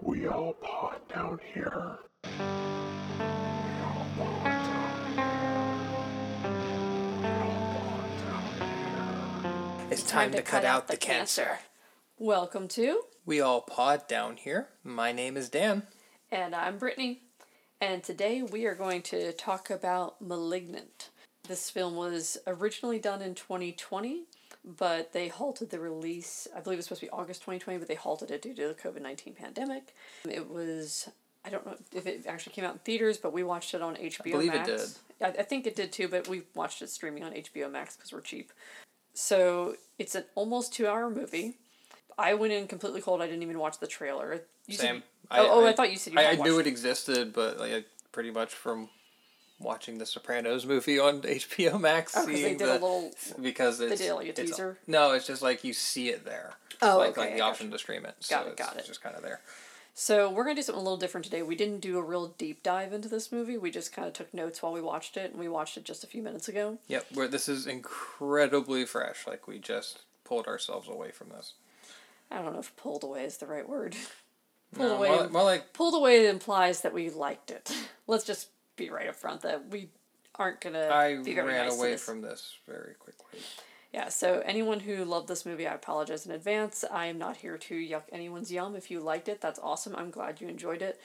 We all pod down here. We all pod down here. We all pod down here. It's time, to, cut, out the cancer. Welcome to, We all pod down here. My name is Dan. and I'm Brittany, and today we are going to talk about *Malignant*. This film was originally done in 2020, but they halted the release. I believe it was supposed to be August 2020, but they halted it due to the COVID 19 pandemic. It was. I don't know if it actually came out in theaters, but we watched it on HBO Max. I believe it Max. I, I think it did too, but we watched it streaming on HBO Max because we're cheap. So it's an almost two hour movie. I went in completely cold. I didn't even watch the trailer. You said- Same. oh, oh, I, thought you said you I, I knew watched it existed, but like pretty much from watching the Sopranos movie on HBO Max, Oh, 'cause they did the a little- because it's did, like, a teaser? No, it's just like you see it there. Oh, like okay, like the option to stream it. Got so it, it's got it. Just kind of there. So we're gonna do something a little different today. We didn't do a real deep dive into this movie. We just kind of took notes while we watched it, and we watched it just a few minutes ago. Yep. Where this is incredibly fresh. Like we just pulled ourselves away from this. I don't know if pulled away is the right word. pulled No, away. more, more like pulled away implies that we liked it. Let's just be right up front that we aren't gonna. I be very ran nice away this. from this very quickly. Yeah. So anyone who loved this movie, I apologize in advance. I am not here to yuck anyone's yum. If you liked it, that's awesome. I'm glad you enjoyed it.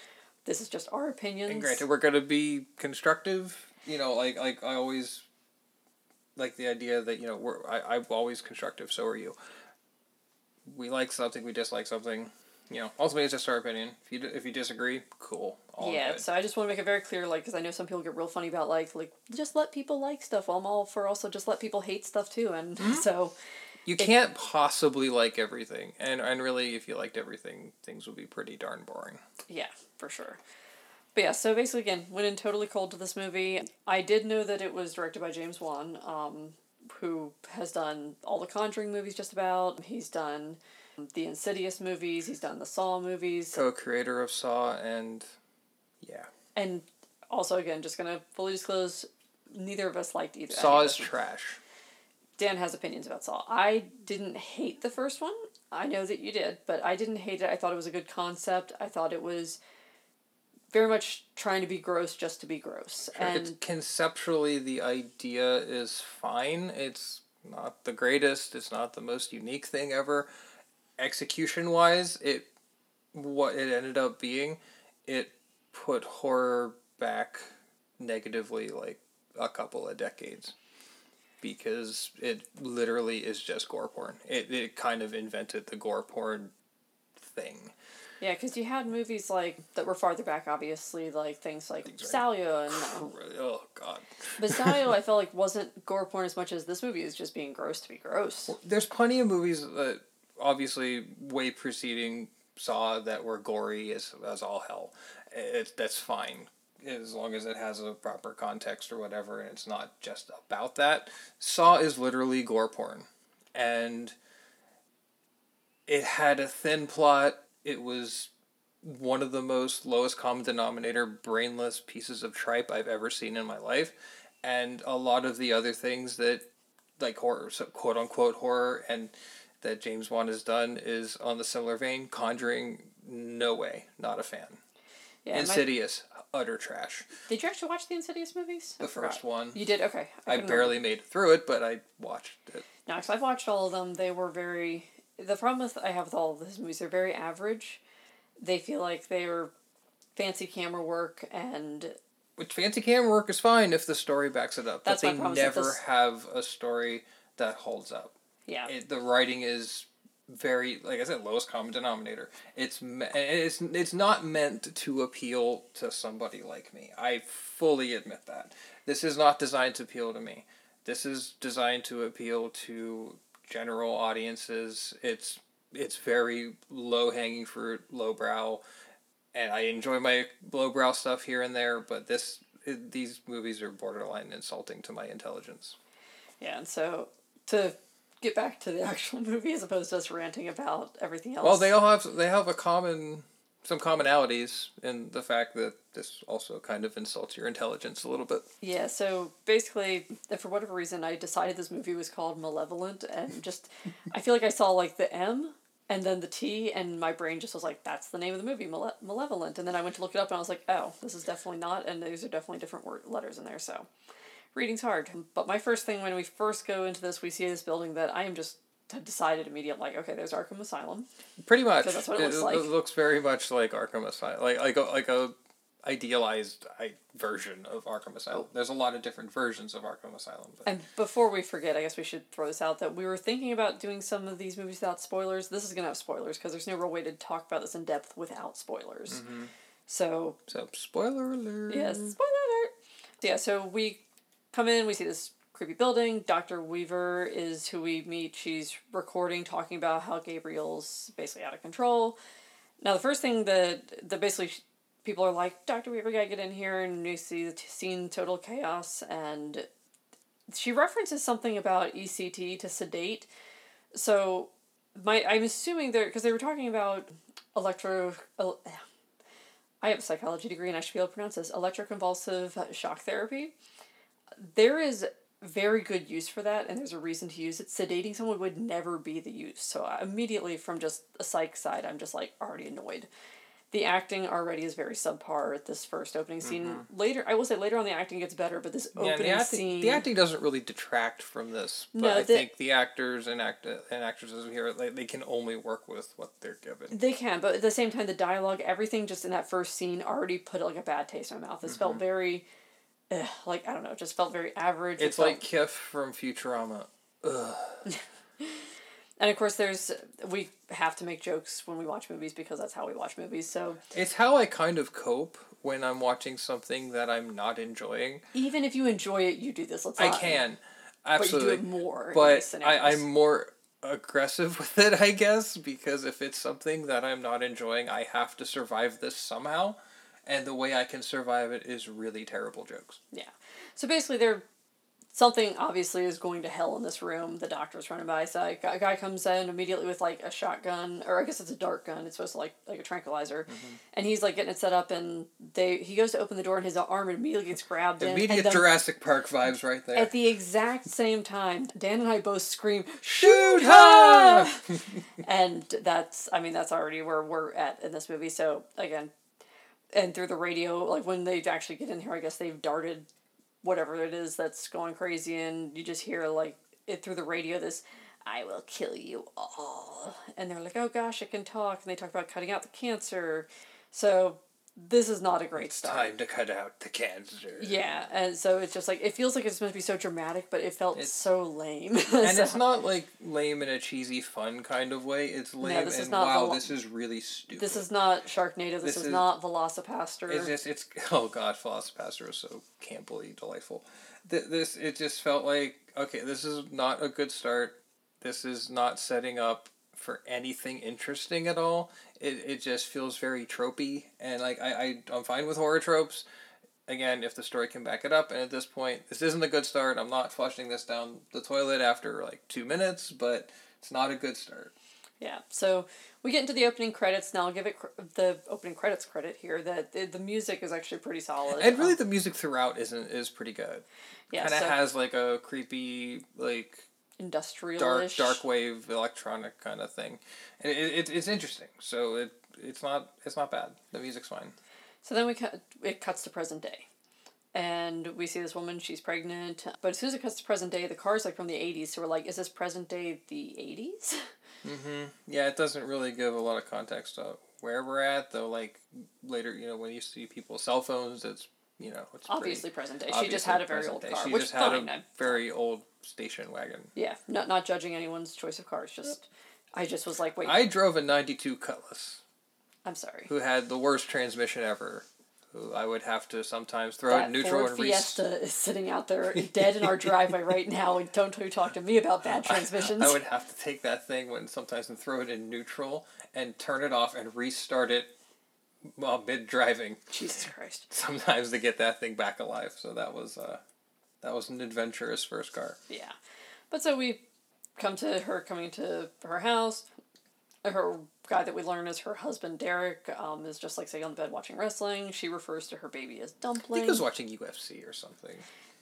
This is just our opinions. And granted, we're gonna be constructive. You know, like like I always like the idea that you know we're I I'm always constructive. So are you. We like something, we dislike something. You know, ultimately it's just our opinion. If you if you disagree, cool. All yeah, so I just want to make it very clear, like, because I know some people get real funny about like, like just let people like stuff. I'm all for also just let people hate stuff too, and Mm-hmm. so you can't possibly like everything, and and really, if you liked everything, things would be pretty darn boring. yeah, for sure. But yeah, so basically, again, went in totally cold to this movie. I did know that it was directed by James Wan, um, who has done all the Conjuring movies just about. He's done the Insidious movies. He's done the Saw movies, Co-creator of Saw, and yeah, and also again, just gonna fully disclose, neither of us liked either. Saw is trash. Dan has opinions about Saw. I didn't hate the first one. I know that you did, but I didn't hate it. I thought it was a good concept. I thought it was very much trying to be gross just to be gross. it's And conceptually the idea is fine. It's not the greatest. It's not the most unique thing ever. Execution wise, it what it ended up being, it put horror back negatively like a couple of decades. Because it literally is just gore porn. It it kind of invented the gore porn thing. yeah, because you had movies like that were farther back, obviously, like things like like- Salò and. um, Oh god. But Salò, I felt like wasn't gore porn as much as this movie is just being gross to be gross. There's plenty of movies that obviously way preceding Saw that were gory as as all hell. It, that's fine as long as it has a proper context or whatever, and it's not just about that. Saw is literally gore porn, and it had a thin plot. It was one of the most lowest common denominator brainless pieces of tripe I've ever seen in my life, and a lot of the other things that like horror, so quote unquote horror, and that James Wan has done is on the similar vein. Conjuring, no way, not a fan. Yeah, my- Insidious, utter trash. did you actually watch the Insidious movies? I The first one. You did? Okay. I couldn't barely made it through it, but I watched it. No, because I've watched all of them. They were very. The problem with I have with all of these movies, they're very average. They feel like they are fancy camera work, and Which fancy camera work is fine if the story backs it up. That's but they problem, is that never this- have a story that holds up. Yeah, It, the writing is very, like I said, lowest common denominator. It's me- it's it's not meant to appeal to somebody like me. I fully admit that. This is not designed to appeal to me. This is designed to appeal to general audiences. It's it's very low hanging fruit, lowbrow, and I enjoy my lowbrow stuff here and there. But this it, these movies are borderline insulting to my intelligence. yeah. And so to get back to the actual movie, as opposed to us ranting about everything else. Well, they all have they have a common some commonalities in the fact that this also kind of insults your intelligence a little bit. Yeah, so basically, for whatever reason, I decided this movie was called Malevolent, and just I feel like I saw like the M and then the T, and my brain just was like, "That's the name of the movie, Male- Malevolent." And then I went to look it up, and I was like, "Oh, this is definitely not." And these are definitely different word letters in there. So, reading's hard. But my first thing when we first go into this, we see this building that I am just decided immediately, like, okay, there's Arkham Asylum. Pretty much. that's what it looks like. It looks very much like Arkham Asylum, like like a, like a idealized I, version of Arkham Asylum. Oh. There's a lot of different versions of Arkham Asylum. But And before we forget, I guess we should throw this out that we were thinking about doing some of these movies without spoilers. This is gonna have spoilers because there's no real way to talk about this in depth without spoilers. Mm-hmm. So so spoiler alert. Yes, spoiler alert. Yeah, so we come in, we see this creepy building. Dr. Weaver is who we meet. She's recording, talking about how Gabriel's basically out of control. Now, the first thing that, that basically people are like, Dr. Weaver, gotta get in here, and we see the scene total chaos. And she references something about ECT to sedate. So, my I'm assuming they're, because they were talking about electro. el- I have a psychology degree and I should be able to pronounce this electroconvulsive shock therapy. There is very good use for that, and there's a reason to use it. Sedating someone would never be the use. So I- immediately from just a psych side, I'm just like already annoyed. The acting already is very subpar at this first opening scene. Later, I will say later on, the acting gets better, but this Yeah, opening the acting, scene, the acting doesn't really detract from this, but No, I the- think the actors and act and actresses here like, they can only work with what they're given. They can, but at the same time, the dialogue, everything just in that first scene already put like a bad taste in my mouth. This Mm-hmm. felt very, ugh, like I don't know, it just felt very average. It It's felt- like Kif from Futurama. and of course, there's we have to make jokes when we watch movies because that's how we watch movies. So It's how I kind of cope when I'm watching something that I'm not enjoying. even if you enjoy it, you do this. Let's I not- can, but you absolutely. do it more. but I. I'm more aggressive with it, I guess, because if it's something that I'm not enjoying, I have to survive this somehow. And the way I can survive it is really terrible jokes. Yeah. So basically, there, something obviously is going to hell in this room. The doctor's running by. So a guy- a guy comes in immediately with like a shotgun, or I guess it's a dart gun. It's supposed to like like a tranquilizer, Mm-hmm. and he's like getting it set up. And they he goes to open the door, and his arm immediately gets grabbed. in, Immediate then Jurassic Park vibes right there. At the exact same time, Dan and I both scream, Shoot her! and that's I mean that's already where we're at in this movie. So again, and through the radio, like when they actually get in here, I guess they've darted whatever it is that's going crazy, and you just hear like it through the radio. This, I will kill you all, and they're like, oh gosh, it can talk, and they talk about cutting out the cancer. So this is not a great start. Time to cut out the cancer. Yeah, and so it's just like it feels like it's supposed to be so dramatic, but it felt It's- so lame. And So- it's not like lame in a cheesy, fun kind of way. It's lame this is and not wow, Velo- this is really stupid. This is not Sharknado. This, This is, is- not Velocipastor. It's just it's oh god, Velocipastor is so campily delightful. Th- This it just felt like okay, this is not a good start. This is not setting up for anything interesting at all. It it just feels very tropey and like I, I I'm fine with horror tropes. Again, if the story can back it up, and at this point, this isn't a good start. I'm not flushing this down the toilet after like two minutes, but it's not a good start. Yeah. So we get into the opening credits. Now I'll give it cr- the opening credits credit here that the, the music is actually pretty solid. And really, the music throughout isn't is pretty good. yeah, kind of so has like a creepy like industrial dark dark wave electronic kind of thing and it, it, it's interesting so it it's not it's not bad the music's fine So then we cut it cuts to present day. And we see this woman, she's pregnant. But as soon as it cuts to present day, the car's like from the 80s. So we're like, is this present day the 80s? Mm-hmm. yeah it doesn't really give a lot of context to where we're at though like later you know when you see people's cell phones it's you know it's pretty Obviously present day. She just had a very old day. car, she which just had fine. a very old station wagon Yeah, not not judging anyone's choice of cars. Just I just was like, wait, i drove a 92 cutlass I'm sorry. who had the worst transmission ever who i would have to sometimes throw it That in neutral Ford and re- Fiesta is sitting out there dead in our driveway right now, and don't you talk to me about bad transmissions. I would have to take that thing when sometimes and throw it in neutral and turn it off and restart it while mid driving. Jesus Christ. Sometimes to get that thing back alive. So that was uh, that was an adventurous first car. Yeah, but so we come to her coming to her house. Her guy that we learn is her husband Derek. Um, is just like sitting on the bed watching wrestling. She refers to her baby as I Dumpling. think I was watching UFC or something.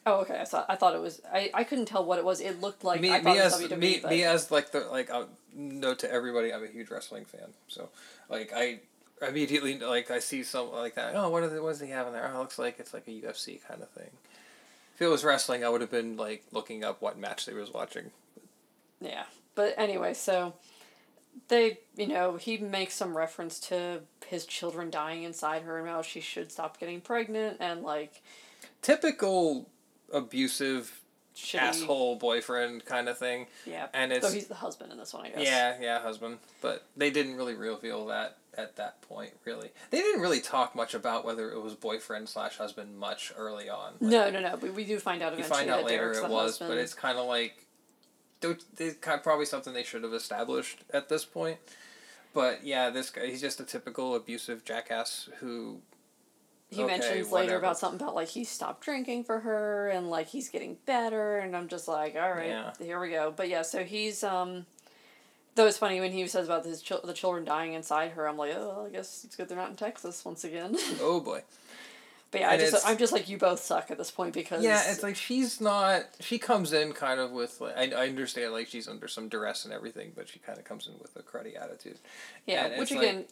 Oh, okay. I thought I thought it was. I, I couldn't tell what it was. It looked like me, I thought me as WWE, me, but me as like the like uh, note to everybody i'm a huge wrestling fan so like i immediately like i see something like that oh what, are the, what does he have in there oh it looks like it's like a ufc kind of thing if it was wrestling i would have been like looking up what match they was watching yeah. But anyway, so they, you know, he makes some reference to his children dying inside her and how she should stop getting pregnant and like typical abusive shitty. asshole boyfriend kind of thing Yeah. and so it's he's the husband in this one, I guess. yeah yeah husband but they didn't really reveal that at that point really they didn't really talk much about whether it was boyfriend slash husband much early on Like, No, no, no. But we do find out eventually. you find out that later Derek's it was husband. but it's kind of like don't- it's kind of probably something they should have established at this point but yeah this guy he's just a typical abusive jackass who he okay, mentions later whatever. about something about like he stopped drinking for her and like he's getting better and I'm just like all right Yeah. here we go but yeah so he's um though it's funny when he says about his chil- the children dying inside her I'm like oh well, I guess it's good they're not in Texas once again oh boy but yeah I just I'm just like you both suck at this point because yeah it's like she's not she comes in kind of with like I, I understand like she's under some duress and everything but she kind of comes in with a cruddy attitude yeah and which like- again it-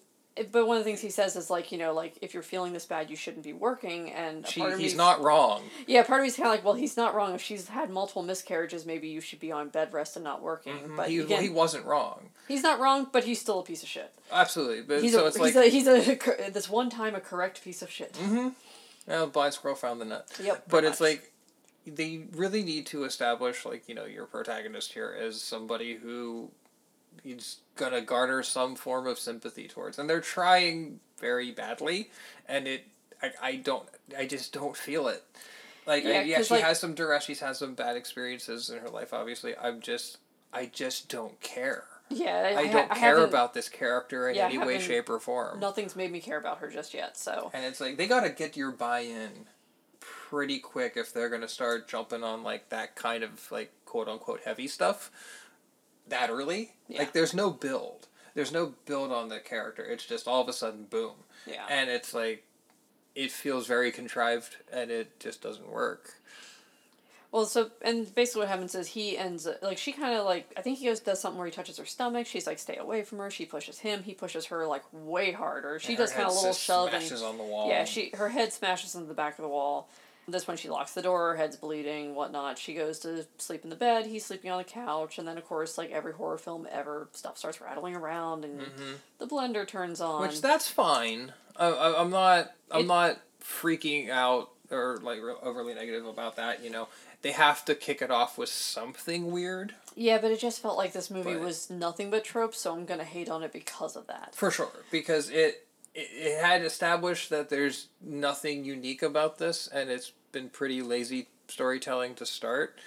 but one of the things he says is like you know like if you're feeling this bad you shouldn't be working and she he's not wrong Yeah, part of me's kind of like, well, he's not wrong. If she's had multiple miscarriages, maybe you should be on bed rest and not working. But he, again, he wasn't wrong he's not wrong, but he's still a piece of shit. absolutely but He's so a it's he's like a he's a this one time a correct piece of shit. Mm-hmm. Well, blind squirrel found the nut Yep. but it's much. like they really need to establish like you know your protagonist here as somebody who is gonna garner some form of sympathy towards. And they're trying very badly and it i, I don't i just don't feel it. Like Yeah, yeah, yeah she like- has some duress she's had some bad experiences in her life obviously. I'm just i just don't care. Yeah, i, ha- don't I care about this character in yeah, any way shape or form. Nothing's made me care about her just yet. So. And it's like they gotta get your buy-in pretty quick if they're gonna start jumping on like that kind of like quote unquote heavy stuff that early. Yeah. Like there's no build. There's no build on the character. It's just all of a sudden boom. yeah, And it's like it feels very contrived and it just doesn't work. well, so and basically what happens is he ends up, like she kind of like I think he goes does something where he touches her stomach. She's like stay away from her. She pushes him. He pushes her like way harder. She does kind of little shove and on the wall. Yeah, she her head smashes into the back of the wall. This when she locks the door, her head's bleeding, whatnot. She goes to sleep in the bed. He's sleeping on the couch, and then of course, like every horror film ever, stuff starts rattling around, and the blender turns on. Mm-hmm. Which that's fine. I, I, I'm not. I'm It- not freaking out or like overly negative about that. You know, they have to kick it off with something weird yeah, but it just felt like this movie But- was nothing but tropes, so I'm gonna hate on it because of that. for sure because it, it it had established that there's nothing unique about this, and it's been pretty lazy storytelling to start,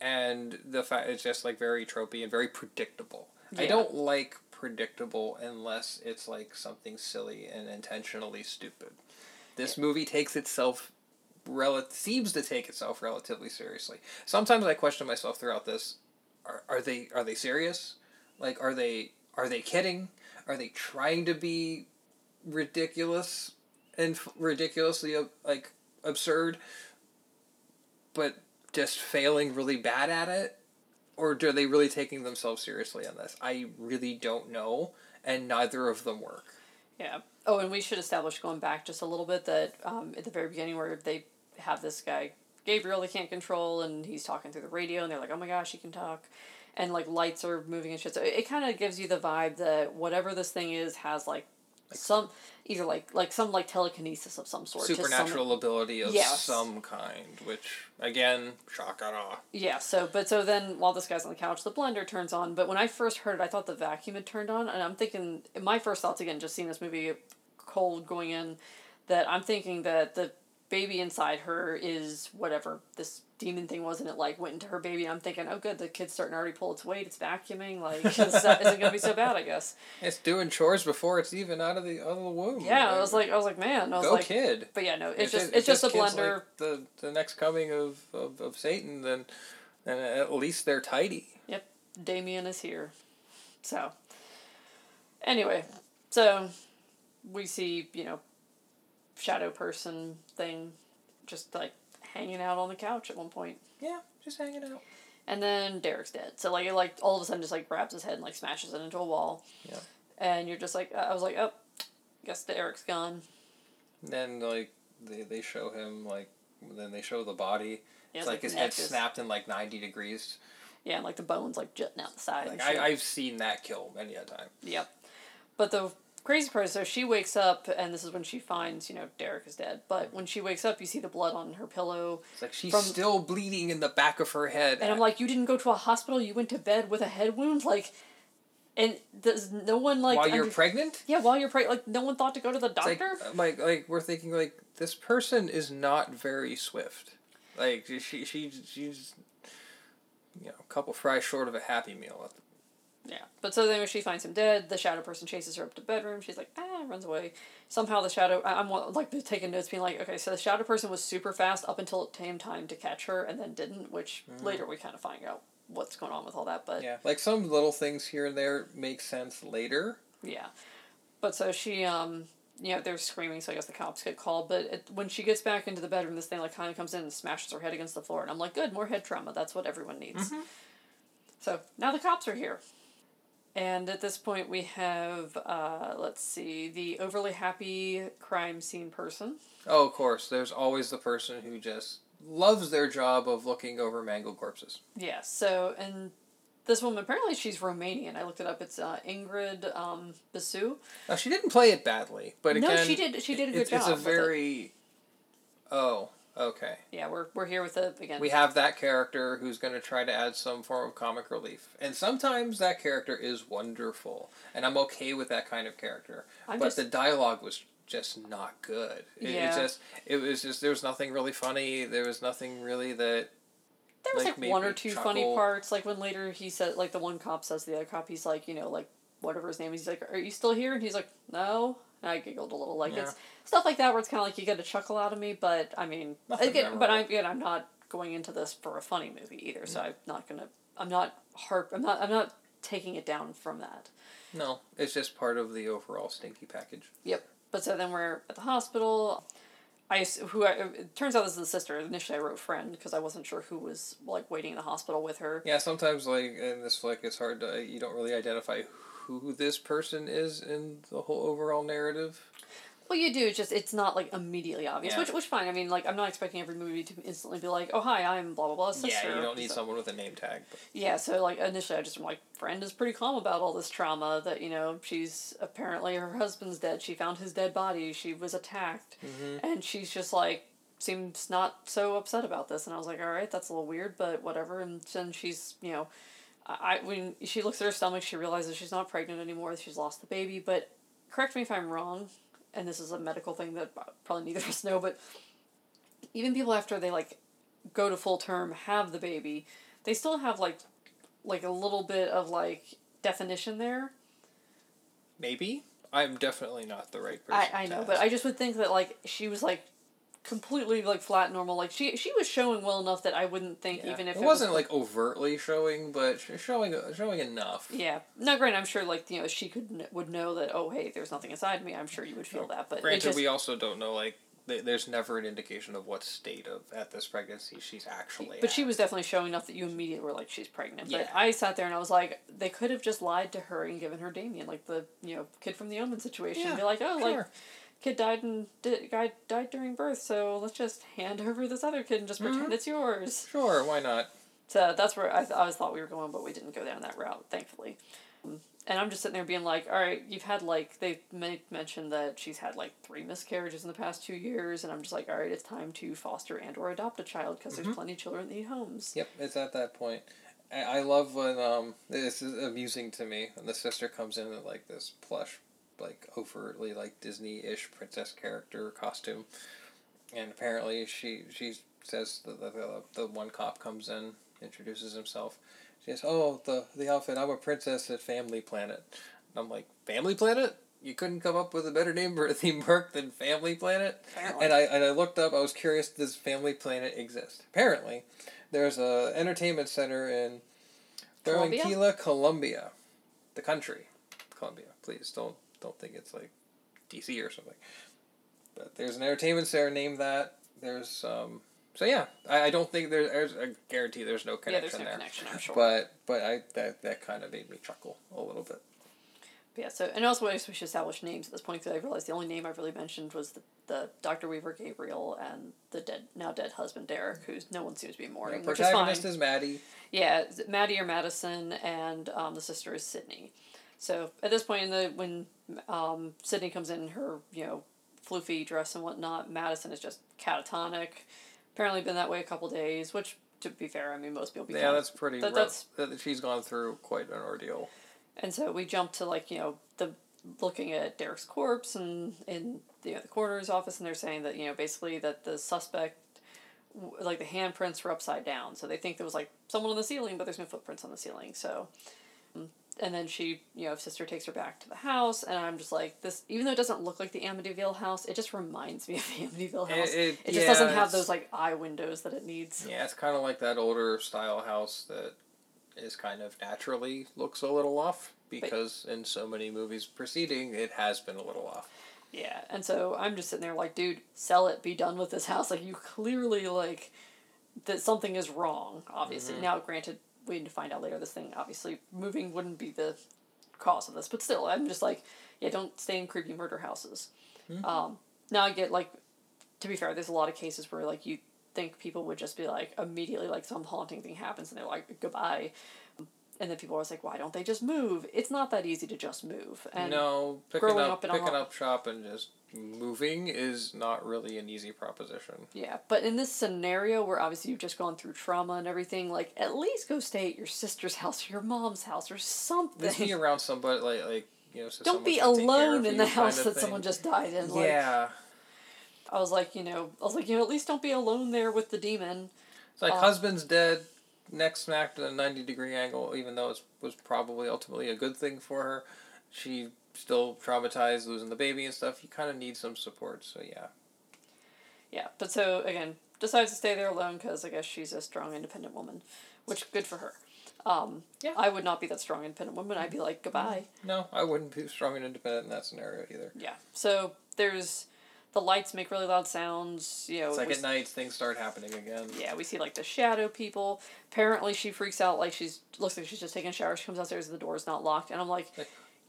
and the fact it's just like very tropey and very predictable. I don't like predictable unless it's like something silly and intentionally stupid. This movie takes itself rel- seems to take itself relatively seriously. Sometimes I question myself throughout this: are, are they are they serious? Like are they are they kidding? Are they trying to be ridiculous and f- ridiculously like absurd, but just failing really bad at it? Or are they really taking themselves seriously on this? I really don't know, and neither of them work. Yeah. Oh, and we should establish going back just a little bit that um, at the very beginning where they have this guy Gabriel they can't control and he's talking through the radio and they're like, oh my gosh, he can talk, and like lights are moving and shit. So it, it kind of gives you the vibe that whatever this thing is has like, some either like like some like telekinesis of some sort. just some- Supernatural ability of Yes. some kind, which again, shock and awe. Yeah, so but so then while this guy's on the couch, the blender turns on. But when I first heard it, I thought the vacuum had turned on, and I'm thinking my first thoughts again, just seeing this movie cold going in, that I'm thinking that the baby inside her is whatever this demon thing wasn't it like went into her baby. I'm thinking, oh good, the kid's starting to already pull its weight. It's vacuuming. Like, is that, isn't gonna be so bad, I guess. It's doing chores before it's even out of the out of the womb. Yeah, I was like, I was like, man, I was go like, kid. but yeah, no, it's If just it- it's if just a blender. like the the next coming of, of, of Satan, then then at least they're tidy. Yep, Damien is here. So, anyway, so we see, you know, shadow person thing just like hanging out on the couch at one point. Yeah, just hanging out. And then Derek's dead. So like it like all of a sudden just like grabs his head and like smashes it into a wall. Yeah. And you're just like uh, I was like, oh, guess Derek's gone. Then like they they show him like then they show the body. Yeah, it's like his head is- snapped in like ninety degrees. Yeah, and like the bones like jutting out the side. Like. I I've seen that kill many a time. Yep. But the crazy part is, so she wakes up, and this is when she finds, you know, Derek is dead. But when she wakes up, you see the blood on her pillow. It's like she's From- still bleeding in the back of her head. And I'm like, you didn't go to a hospital, you went to bed with a head wound? Like, and does no one, like. while you're under- pregnant. yeah, while you're pregnant, like, no one thought to go to the It's like, doctor? Uh, like like we're thinking like this person is not very swift. Like she she she's you know a couple fries short of a happy meal. Yeah. But so then when she finds him dead, the shadow person chases her up to bedroom. She's like, ah, runs away. Somehow the shadow, I- I'm like taking notes, being like, okay, so the shadow person was super fast up until it came time to catch her and then didn't, which later we kind of find out what's going on with all that. But Mm-hmm. Yeah, like some little things here and there make sense later. Yeah. But so she, um, you know, they're screaming, so I guess the cops get called. But it, when she gets back into the bedroom, this thing, like, kind of comes in and smashes her head against the floor. And I'm like, good, more head trauma. That's what everyone needs. So now the cops are here. And at this point, we have, uh, let's see, the overly happy crime scene person. Oh, of course. There's always the person who just loves their job of looking over mangled corpses. Yeah, so, and this woman, apparently she's Romanian. I looked it up. It's uh, Ingrid um, Bisu. Now she didn't play it badly, but No, again, she did- she did a good it's, It's a with it. very. Oh, okay. Yeah, we're, we're here with the, again. We have that character who's going to try to add some form of comic relief, and sometimes that character is wonderful, and I'm okay with that kind of character. I'm but just- the dialogue was just not good. It, it just it was just there was nothing really funny. There was nothing really that There was like, like, one or two funny parts. Like when later he said, like the one cop says to the other cop, he's like, you know, like whatever his name is, he's like, "Are you still here?" And he's like, "No." I giggled a little. Like Yeah. it's stuff like that where it's kind of like you get a chuckle out of me. But I mean, Nothing again, but I again, I'm not going into this for a funny movie either. So mm. I'm not gonna. I'm not harp. I'm not. I'm not taking it down from that. no. It's just part of the overall stinky package. Yep. But so then we're at the hospital. I who I, it turns out this is the sister. Initially, I wrote friend because I wasn't sure who was like waiting in the hospital with her. Yeah, sometimes like in this flick, it's hard to you don't really identify who this person is in the whole overall narrative. Well, you do. It's just it's not like immediately obvious, Yeah. which which fine. I mean, like I'm not expecting every movie to instantly be like, oh hi, I'm blah blah blah sister. Yeah, you don't need So- someone with a name tag. But Yeah, so like initially I just am like, friend is pretty calm about all this trauma that you know she's apparently her husband's dead. She found his dead body. She was attacked, mm-hmm. and she's just like seems not so upset about this. And I was like, all right, that's a little weird, but whatever. And then she's you know, I when she looks at her stomach, she realizes she's not pregnant anymore. She's lost the baby. But correct me if I'm wrong, and this is a medical thing that probably neither of us know, but even people after they like go to full term have the baby, they still have like like a little bit of like definition there. maybe I'm definitely not the right person. I, I to know, ask. but I just would think that like she was like completely like flat normal. Like she she was showing well enough that I wouldn't think Yeah. even if it, it, wasn't was, like overtly showing, but showing showing enough. yeah. No, granted, I'm sure like you know she could would know that oh hey there's nothing inside me. I'm sure you would feel that, but Granted, just, we also don't know like there's never an indication of what state of at this pregnancy she's actually. But she was definitely showing enough that you immediately were like, she's pregnant. But Yeah. I sat there and I was like, they could have just lied to her and given her Damien, like the you know kid from the Omen situation. Yeah, Be like, oh, like sure. Kid died and di- guy died during birth, so let's just hand over this other kid and just Mm-hmm. pretend it's yours. Sure, why not? So that's where I, th- I always thought we were going, but we didn't go down that route, thankfully. Um, And I'm just sitting there being like, all right, you've had like, they may mentioned that she's had like three miscarriages in the past two years, and I'm just like, all right, it's time to foster and or adopt a child because Mm-hmm. there's plenty of children that need homes. Yep, it's at that point. I, I love when um this is amusing to me when the sister comes in in like this plush, like overtly like Disney ish princess character costume, and apparently she she says the the, the, the one cop comes in introduces himself. She says, "Oh, the the outfit. I'm a princess at Family Planet." And I'm like, "Family Planet." You couldn't come up with a better name for a theme park than Family Planet? Apparently. And I and I looked up. I was curious. Does Family Planet exist? Apparently, there's a entertainment center in Colombia? Barranquilla, Colombia, the country, Colombia. Please don't don't think it's like D.C. or something. But there's an entertainment center named that. There's um, so yeah, I, I don't think there, there's a guarantee there's no connection yeah, there's no there. connection. I'm sure. But but I that that kind of made me chuckle a little bit. Yeah, so and also I guess we should establish names at this point because I realized the only name I've really mentioned was the, the Doctor Weaver Gabriel and the dead now dead husband Derek, who's no one seems to be mourning, which is fine. protagonist is Maddie. Yeah, Maddie or Madison, and um, the sister is Sydney. So at this point in the when um, Sydney comes in her you know floofy dress and whatnot, Madison is just catatonic. Apparently been that way a couple days, which to be fair, I mean most people. Be. Yeah, that's pretty. that- rough. that's that she's gone through quite an ordeal. And so we jump to like you know the looking at Derek's corpse and in you know, the coroner's office, and they're saying that you know basically that the suspect, like the handprints were upside down, so they think there was like someone on the ceiling, but there's no footprints on the ceiling. So, mm, and then she you know sister takes her back to the house, and I'm just like this. Even though it doesn't look like the Amityville house, it just reminds me of the Amityville It- house. it- just yeah, doesn't have those like eye windows that it needs. Yeah, it's kind of like that older style house that is kind of naturally looks a little off because in so many movies preceding it has been a little off. Yeah, and so I'm just sitting there like, dude, sell it, be done with this house. Like you clearly like that something is wrong. Obviously, mm-hmm. now granted, we need to find out later. This thing obviously moving wouldn't be the cause of this, but still, I'm just like, yeah, don't stay in creepy murder houses. Um, now I get like, to be fair, there's a lot of cases where like you think people would just be like immediately like some haunting thing happens and they're like goodbye. And then people are always like, why don't they just move? It's not that easy to just move. And no, picking up, up picking ho- up shop and just moving is not really an easy proposition. Yeah, but in this scenario where obviously you've just gone through trauma and everything, like at least go stay at your sister's house or your mom's house or something. Just be around somebody like like you know. So Don't be someone can take care alone in the kind house of that thing. someone just died in. Like, Yeah, I was like, you know, I was like, you know, at least don't be alone there with the demon. it's like Uh, husband's dead, neck smacked at a ninety degree angle. Even though it was probably ultimately a good thing for her, she still traumatized losing the baby and stuff. You kind of need some support. So yeah. Yeah, but so again, decides to stay there alone because I guess she's a strong, independent woman, which good for her. Um, Yeah. I would not be that strong, independent woman. I'd be like, goodbye. No, I wouldn't be strong and independent in that scenario either. Yeah. So there's the lights make really loud sounds. You know, It's like at night things start happening again. Yeah, we see like the shadow people. Apparently, she freaks out like she's looks like she's just taking a shower. She comes downstairs, and the door's not locked, and I'm like,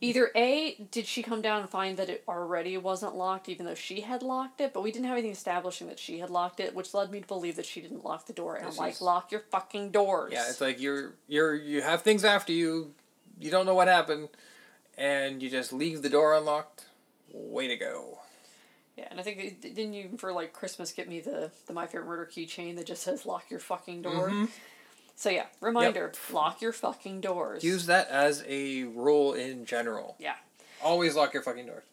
either a did she come down and find that it already wasn't locked, even though she had locked it, but we didn't have anything establishing that she had locked it, which led me to believe that she didn't lock the door. And I'm like, lock your fucking doors. Yeah, it's like you're you're you have things after you, you don't know what happened, and you just leave the door unlocked. Way to go! yeah, and I think didn't you for like Christmas get me the the My Favorite Murder keychain that just says lock your fucking door. Mhm. So yeah, reminder: lock your fucking doors. Use that as a rule in general. yeah. Always lock your fucking doors.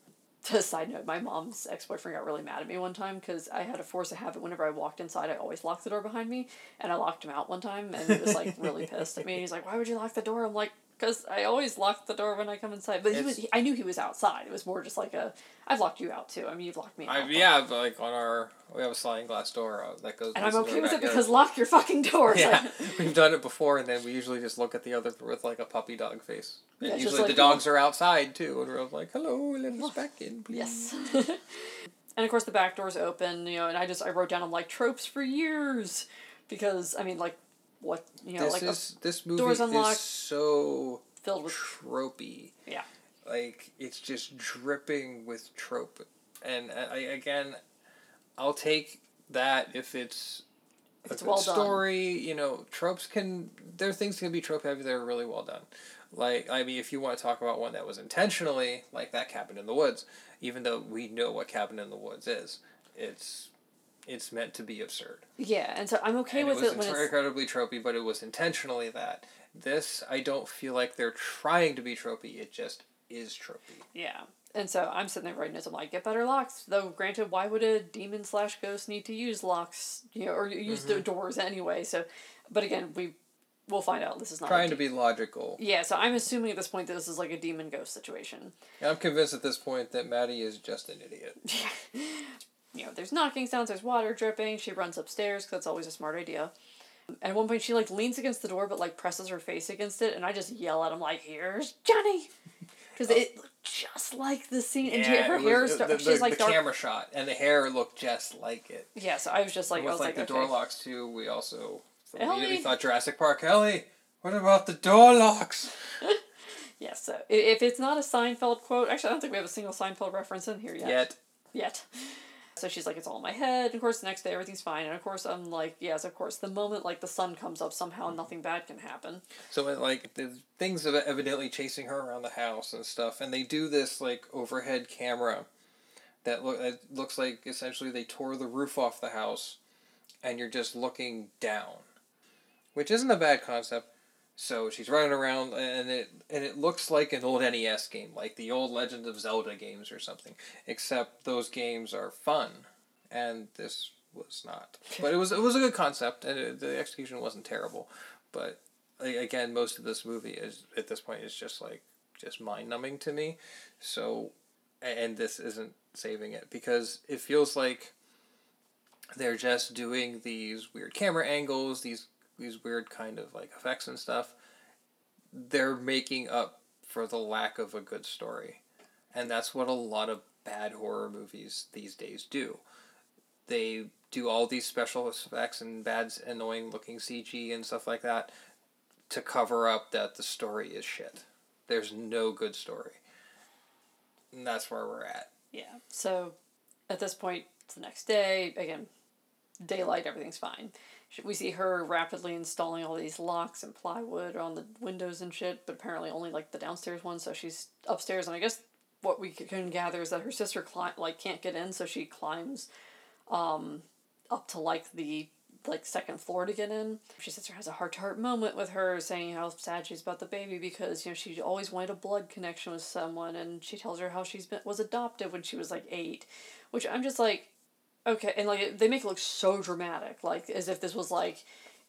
To side note, my mom's ex boyfriend got really mad at me one time because I had a force a habit whenever I walked inside, I always locked the door behind me, and I locked him out one time, and he was like really pissed at me. He's like, "Why would you lock the door?" I'm like, "Cause I always lock the door when I come inside." But he was, It's- I knew he was outside. It was more just like a, I've locked you out too. I mean, you've locked me out. I, yeah, but like on our we have a sliding glass door uh, that goes. And I'm okay with it because lock your fucking door. Yeah, we've done it before, and then we usually just look at the other with like a puppy dog face. And Yeah, usually the like- dogs are outside too, and we're like, "Hello, let us back in, please." yes. and of course, the back door's open. You know, and I just I wrote down I'm like tropes for years, because I mean like what you know this like a- is this movie doors is unlocked. so filled with tropey. yeah. Like it's just dripping with trope, and I, again, I'll take that if it's a it's good well done. story. You know, tropes can there are things can be trope heavy that are really well done. Like I mean, if you want to talk about one that was intentionally like that cabin in the woods, even though we know what cabin in the woods is, it's it's meant to be absurd. Yeah, and so I'm okay and with it was it when it's incredibly tropey, but it was intentionally that. This I don't feel like they're trying to be tropey. It just is tropey. yeah. And so I'm sitting there writing this. I'm like, get better locks. Though, granted, why would a demon slash ghost need to use locks? You know, or use Mm-hmm. the doors anyway. So, but again, we we'll find out. This is not Trying to be logical. Yeah, so I'm assuming at this point that this is like a demon ghost situation. And I'm convinced at this point that Maddie is just an idiot. You know, there's knocking sounds, there's water dripping. She runs upstairs 'cause that's always a smart idea. At one point, she like leans against the door, but like presses her face against it, and I just yell at him like, "Here's Johnny!" because it oh. looked just like the scene, and Yeah, her it hair was- uh, start, the, she's the, like the dark. camera shot and the hair looked just like it. Yeah, so I was just like, I was like, like, the okay. door locks too, we also immediately thought Jurassic Park. Ellie, what about the door locks? Yeah, so if it's not a Seinfeld quote, actually, I don't think we have a single Seinfeld reference in here yet. Yet. Yet. So she's like, it's all in my head. And of course, the next day, everything's fine. And of course, I'm like, yes, of course, the moment like the sun comes up, somehow mm-hmm. nothing bad can happen. So like the things are evidently chasing her around the house and stuff, and they do this like overhead camera that look that looks like essentially they tore the roof off the house, and you're just looking down, which isn't a bad concept. So she's running around, and it and it looks like an old NES game, like the old Legend of Zelda games or something. Except those games are fun, and this was not. But it was it was a good concept, and it, the execution wasn't terrible. But again, most of this movie is at this point is just like just mind numbing to me. So, and this isn't saving it because it feels like they're just doing these weird camera angles, these these weird kind of like effects and stuff. They're making up for the lack of a good story, and that's what a lot of bad horror movies these days do. They do all these special effects and bad, annoying looking CG and stuff like that to cover up that the story is shit. There's no good story. And that's where we're at. Yeah. So at this point, it's the next day. Again, daylight, everything's fine. We see her rapidly installing all these locks and plywood on the windows and shit, but apparently only like the downstairs one. So she's upstairs, and I guess what we can gather is that her sister like can't get in, so she climbs um, up to like the like second floor to get in. She sister has a heart to heart moment with her, saying how sad she's about the baby because you know she always wanted a blood connection with someone, and she tells her how she's been was adopted when she was like eight, which I'm just like, okay, and like they make it look so dramatic, like as if this was like.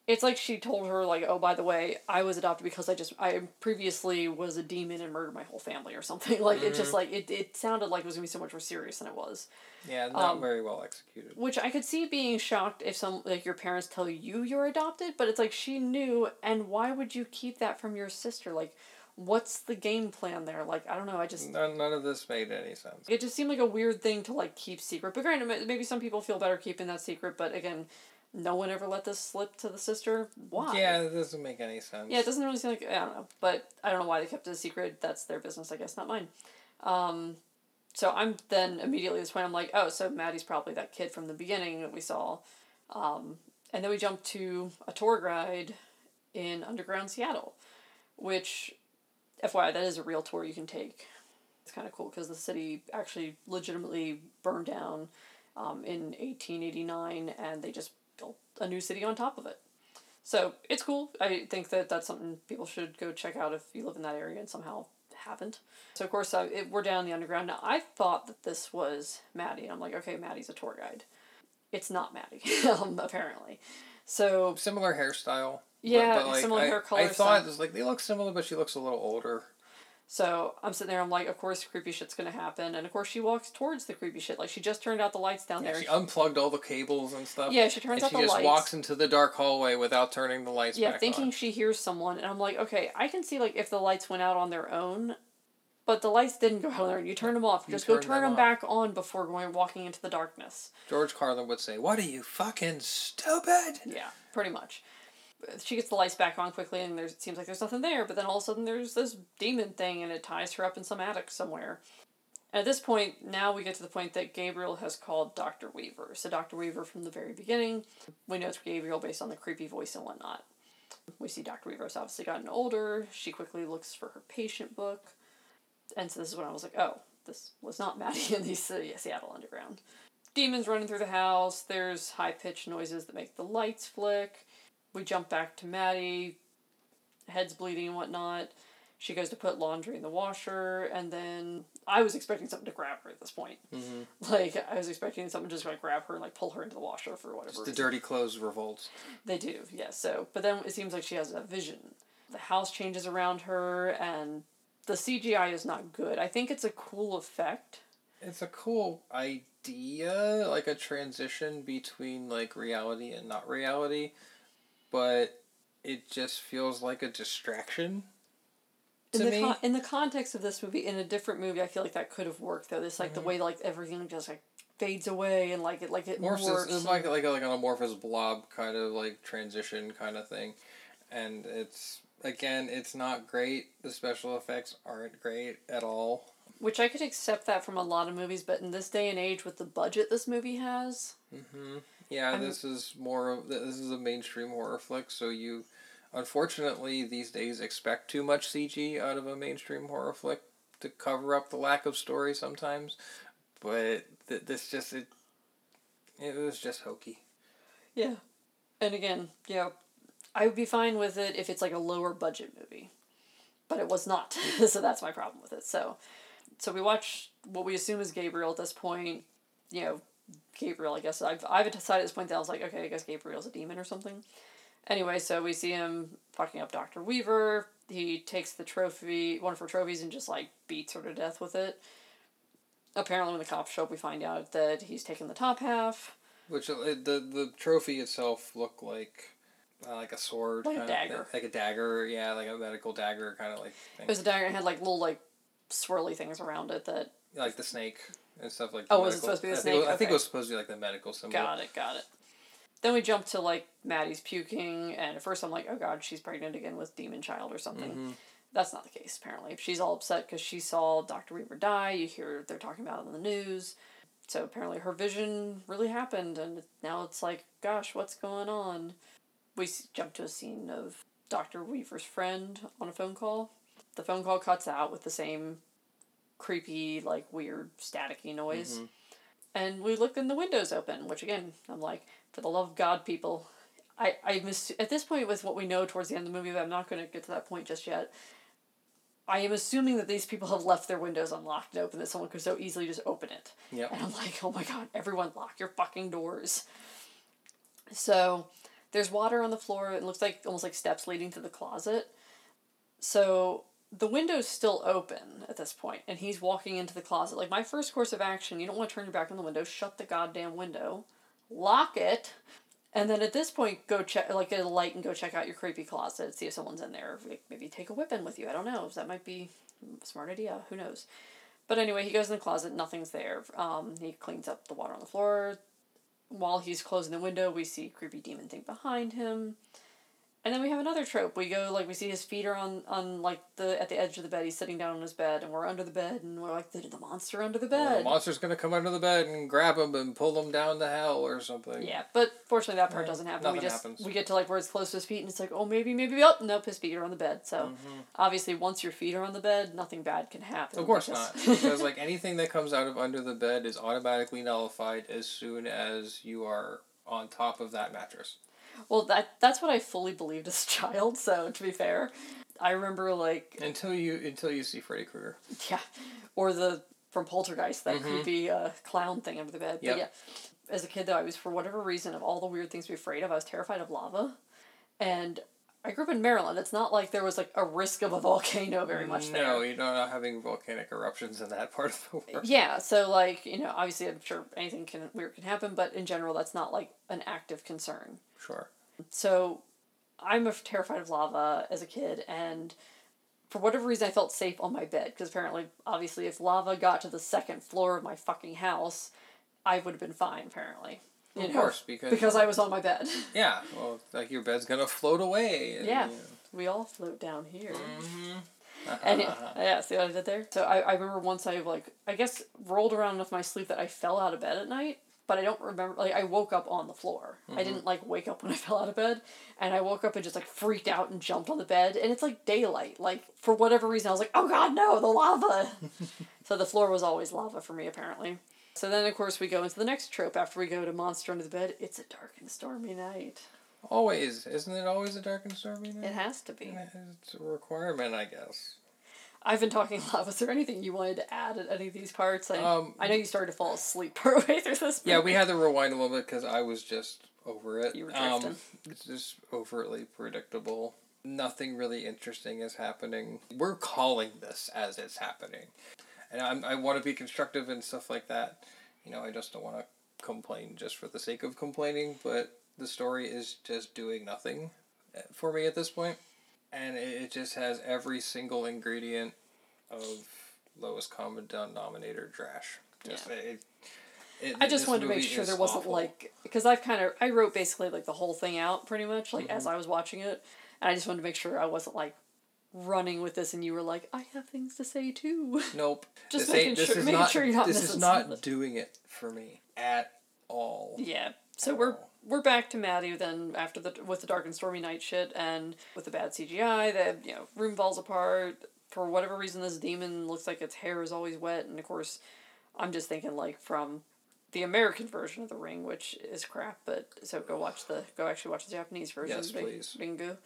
It's like she told her like, oh, by the way, I was adopted because I just I previously was a demon and murdered my whole family or something. Like it just mm-hmm. like it, it sounded like it was gonna be so much more serious than it was. Yeah, not um, very well executed. Which I could see being shocked if some like your parents tell you you're adopted, but it's like she knew, and why would you keep that from your sister? Like, what's the game plan there? Like, I don't know. I just None, none of this made any sense. it just seemed like a weird thing to like keep secret. But granted, maybe some people feel better keeping that secret. But again, no one ever let this slip to the sister. Why? Yeah, it doesn't make any sense. Yeah, it doesn't really seem like I don't know, but I don't know why they kept it a secret. That's their business, I guess, not mine. Um, so I'm then immediately at this point I'm like, oh, so Maddie's probably that kid from the beginning that we saw, um, and then we jump to a tour guide in underground Seattle, which, FYI, that is a real tour you can take. It's kind of cool because the city actually legitimately burned down um, in 1889 and they just built a new city on top of it. So it's cool. I think that that's something people should go check out if you live in that area and somehow haven't. So of course uh, it, we're down in the underground now. I thought that this was Maddie, and I'm like, okay, Maddie's a tour guide. It's not Maddie, um, apparently. So Similar hairstyle. But- Yeah, but, like, similar I, hair color I thought style. it was like they look similar, but she looks a little older. so I'm sitting there. I'm like, of course, creepy shit's gonna happen, and of course she walks towards the creepy shit. Like she just turned out the lights down Yeah, there. she unplugged all the cables and stuff. Yeah, she turns and out she the just walks into the dark hallway without turning the lights yeah, thinking on. she hears someone, and I'm like, okay, I can see like if the lights went out on their own, but the lights didn't go out on their own. You turn them off. You Just go turn them them back on before going walking into the darkness. George Carlin would say, "What are you fucking stupid?" Yeah, pretty much. She gets the lights back on quickly, and there's it seems like there's nothing there. But then all of a sudden, there's this demon thing, and it ties her up in some attic somewhere. And at this point, now we get to the point that Gabriel has called Doctor Weaver. So Doctor Weaver from the very beginning, we know it's Gabriel based on the creepy voice and whatnot. We see Doctor Weaver has obviously gotten older. She quickly looks for her patient book, and so this is when I was like, oh, this was not Maddie in the Se- Seattle Underground. Demons running through the house. There's high pitched noises that make the lights flick. We jump back to Maddie, head's bleeding and whatnot. She goes to put laundry in the washer, and then I was expecting something to grab her at this point. Mm-hmm. Like I was expecting someone just like grab her and like pull her into the washer for whatever. The reason. dirty clothes revolt. They do, yes. So, but then it seems like she has a vision. The house changes around her, and the CGI is not good. I think it's a cool effect. It's a cool idea, like a transition between like reality and not reality, but it just feels like a distraction. in to the me. con- in the context of this movie, in a different movie, I feel like that could have worked though. This like the way like everything just like fades away and like it like it morphs morphs. it's like like like an amorphous blob kind of like transition kind of thing, and it's again it's not great. The special effects aren't great at all. Which I could accept that from a lot of movies, but in this day and age, with the budget this movie has, hmm Yeah, I'm- this is more of this is a mainstream horror flick, so you unfortunately these days expect too much CG out of a mainstream horror flick to cover up the lack of story sometimes. But th- this just it it was just hokey. yeah. And again, yeah, I would be fine with it if it's like a lower budget movie, but it was not. so that's my problem with it. So, so we watch what we assume is Gabriel at this point. You know, Gabriel. I guess I've I've decided at this point that I was like, okay, I guess Gabriel's a demon or something. Anyway, so we see him fucking up Doctor Weaver. He takes the trophy, one of her trophies, and just like beats her to death with it. Apparently, when the cops show up, we find out that he's taken the top half. Which uh, the the trophy itself looked like uh, like a sword, Like a dagger. like a dagger, yeah, like a medical dagger kind of like thing, It was a dagger and had like little like swirly things around it that like the snake and stuff like. Oh, was it supposed to be the I think it was- snake? I think it was supposed to be like the medical symbol. got it, got it. Then we jump to like Maddie's puking, and at first I'm like, oh god, she's pregnant again with Demon Child or something. Mm-hmm. That's not the case, apparently. She's all upset because she saw Dr. Weaver die. You hear they're talking about it on the news. So apparently her vision really happened, and now it's like, gosh, what's going on? We jump to a scene of Dr. Weaver's friend on a phone call. The phone call cuts out with the same creepy, like weird, staticky noise. Mm-hmm. And we look and the windows open, which again, I'm like, for the love of God, people. I, I miss at this point with what we know towards the end of the movie, but I'm not going to get to that point just yet. I am assuming that these people have left their windows unlocked and open, that someone could so easily just open it. Yep. And I'm like, oh my god, everyone lock your fucking doors. So there's water on the floor. It looks like almost like steps leading to the closet. So the window's still open at this point, and he's walking into the closet. Like my first course of action, you don't want to turn your back on the window. Shut the goddamn window, lock it, and then at this point, go check like get a light and go check out your creepy closet. See if someone's in there. Maybe take a weapon with you. I don't know. That might be a smart idea. Who knows? But anyway, he goes in the closet. Nothing's there. Um, he cleans up the water on the floor. While he's closing the window, we see creepy demon thing behind him. And then we have another trope. We go like we see his feet are on on like the at the edge of the bed. He's sitting down on his bed, and we're under the bed, and we're like the, the monster under the Well, bed. the monster's gonna come under the bed and grab him and pull him down to hell or something. yeah, but fortunately that part Yeah, doesn't happen. We nothing just happens. we get to like where it's close to his feet, and it's like oh maybe maybe oh nope his feet are on the bed. So Mm-hmm. obviously once your feet are on the bed, nothing bad can happen. Of course because- not, because like anything that comes out of under the bed is automatically nullified as soon as you are on top of that mattress. Well, that that's what I fully believed as a child. So to be fair, I remember like Until you until you see Freddy Krueger. Yeah, or the from Poltergeist that creepy uh, clown thing under the bed. Mm-hmm. Yep. But yeah, as a kid though, I was for whatever reason of all the weird things to be afraid of, I was terrified of lava, and I grew up in Maryland. It's not like there was like a risk of a volcano very much there. No, you're not having volcanic eruptions in that part of the world. Yeah, so like you know, obviously I'm sure anything can weird can happen, but in general, that's not like an active concern. Sure. So I'm terrified of lava as a kid, and for whatever reason, I felt safe on my bed because apparently, obviously, if lava got to the second floor of my fucking house, I would have been fine. Apparently, you Of know, course, because because I was on my bed. Yeah, well, like your bed's gonna float away. and, yeah, you know. we all float down here. Mm-hmm. And yeah, yeah, see what I did there? So I, I remember once I like I guess rolled around enough in my sleep that I fell out of bed at night, but I don't remember like I woke up on the floor. I mm-hmm. didn't like wake up when I fell out of bed, and I woke up and just like freaked out and jumped on the bed, and it's like daylight. Like for whatever reason, I was like, oh god, no, the lava. so the floor was always lava for me apparently. So then of course we go into the next trope after we go to monster under the bed. It's a dark and stormy night. Always, isn't it always a dark and stormy night? It has to be. It's a requirement, I guess. I've been talking a lot. Was there anything you wanted to add at any of these parts? I, Um, I know you started to fall asleep partway through this. Yeah, we had to rewind a little bit because I was just over it. You were Um, it's just overtly predictable. Nothing really interesting is happening. We're calling this as it's happening, and I'm, I want to be constructive and stuff like that. You know, I just don't want to complain just for the sake of complaining. But the story is just doing nothing uh, for me at this point. And it, just has every single ingredient of lowest common denominator trash. Just Yeah. it, it, I just wanted to make sure there wasn't awful. like because I've kind of I wrote basically like the whole thing out pretty much like Mm-hmm. as I was watching it, and I just wanted to make sure I wasn't like running with this and you were like I have things to say too. Nope. Just this making sure- making not, sure you're not This is not something. doing it for me at all. yeah. So we're we're back to Maddie then after the with the dark and stormy night shit and with the bad CGI the you know room falls apart for whatever reason this demon looks like its hair is always wet and of course I'm just thinking like from the American version of the ring which is crap but so go watch the go actually watch the Japanese version Yes, please. Bingo.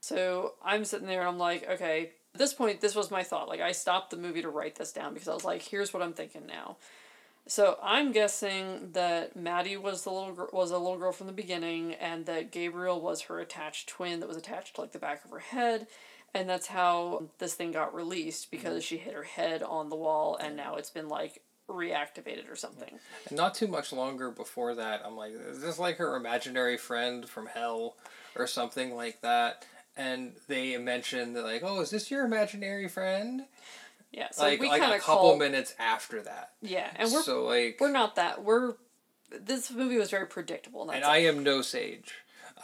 So I'm sitting there and I'm like okay at this point this was my thought like I stopped the movie to write this down because I was like here's what I'm thinking now. So I'm guessing that Maddie was the little gr- was a little girl from the beginning, and that Gabriel was her attached twin that was attached to like the back of her head, and that's how this thing got released because mm-hmm. she hit her head on the wall, and now it's been like reactivated or something. And not too much longer before that, I'm like, is this like her imaginary friend from hell or something like that? And they mention that like, oh, is this your imaginary friend? Yeah, so like we like kind a couple call minutes after that. yeah, and we're so like we're not that we're this movie was very predictable. And, and I am no sage.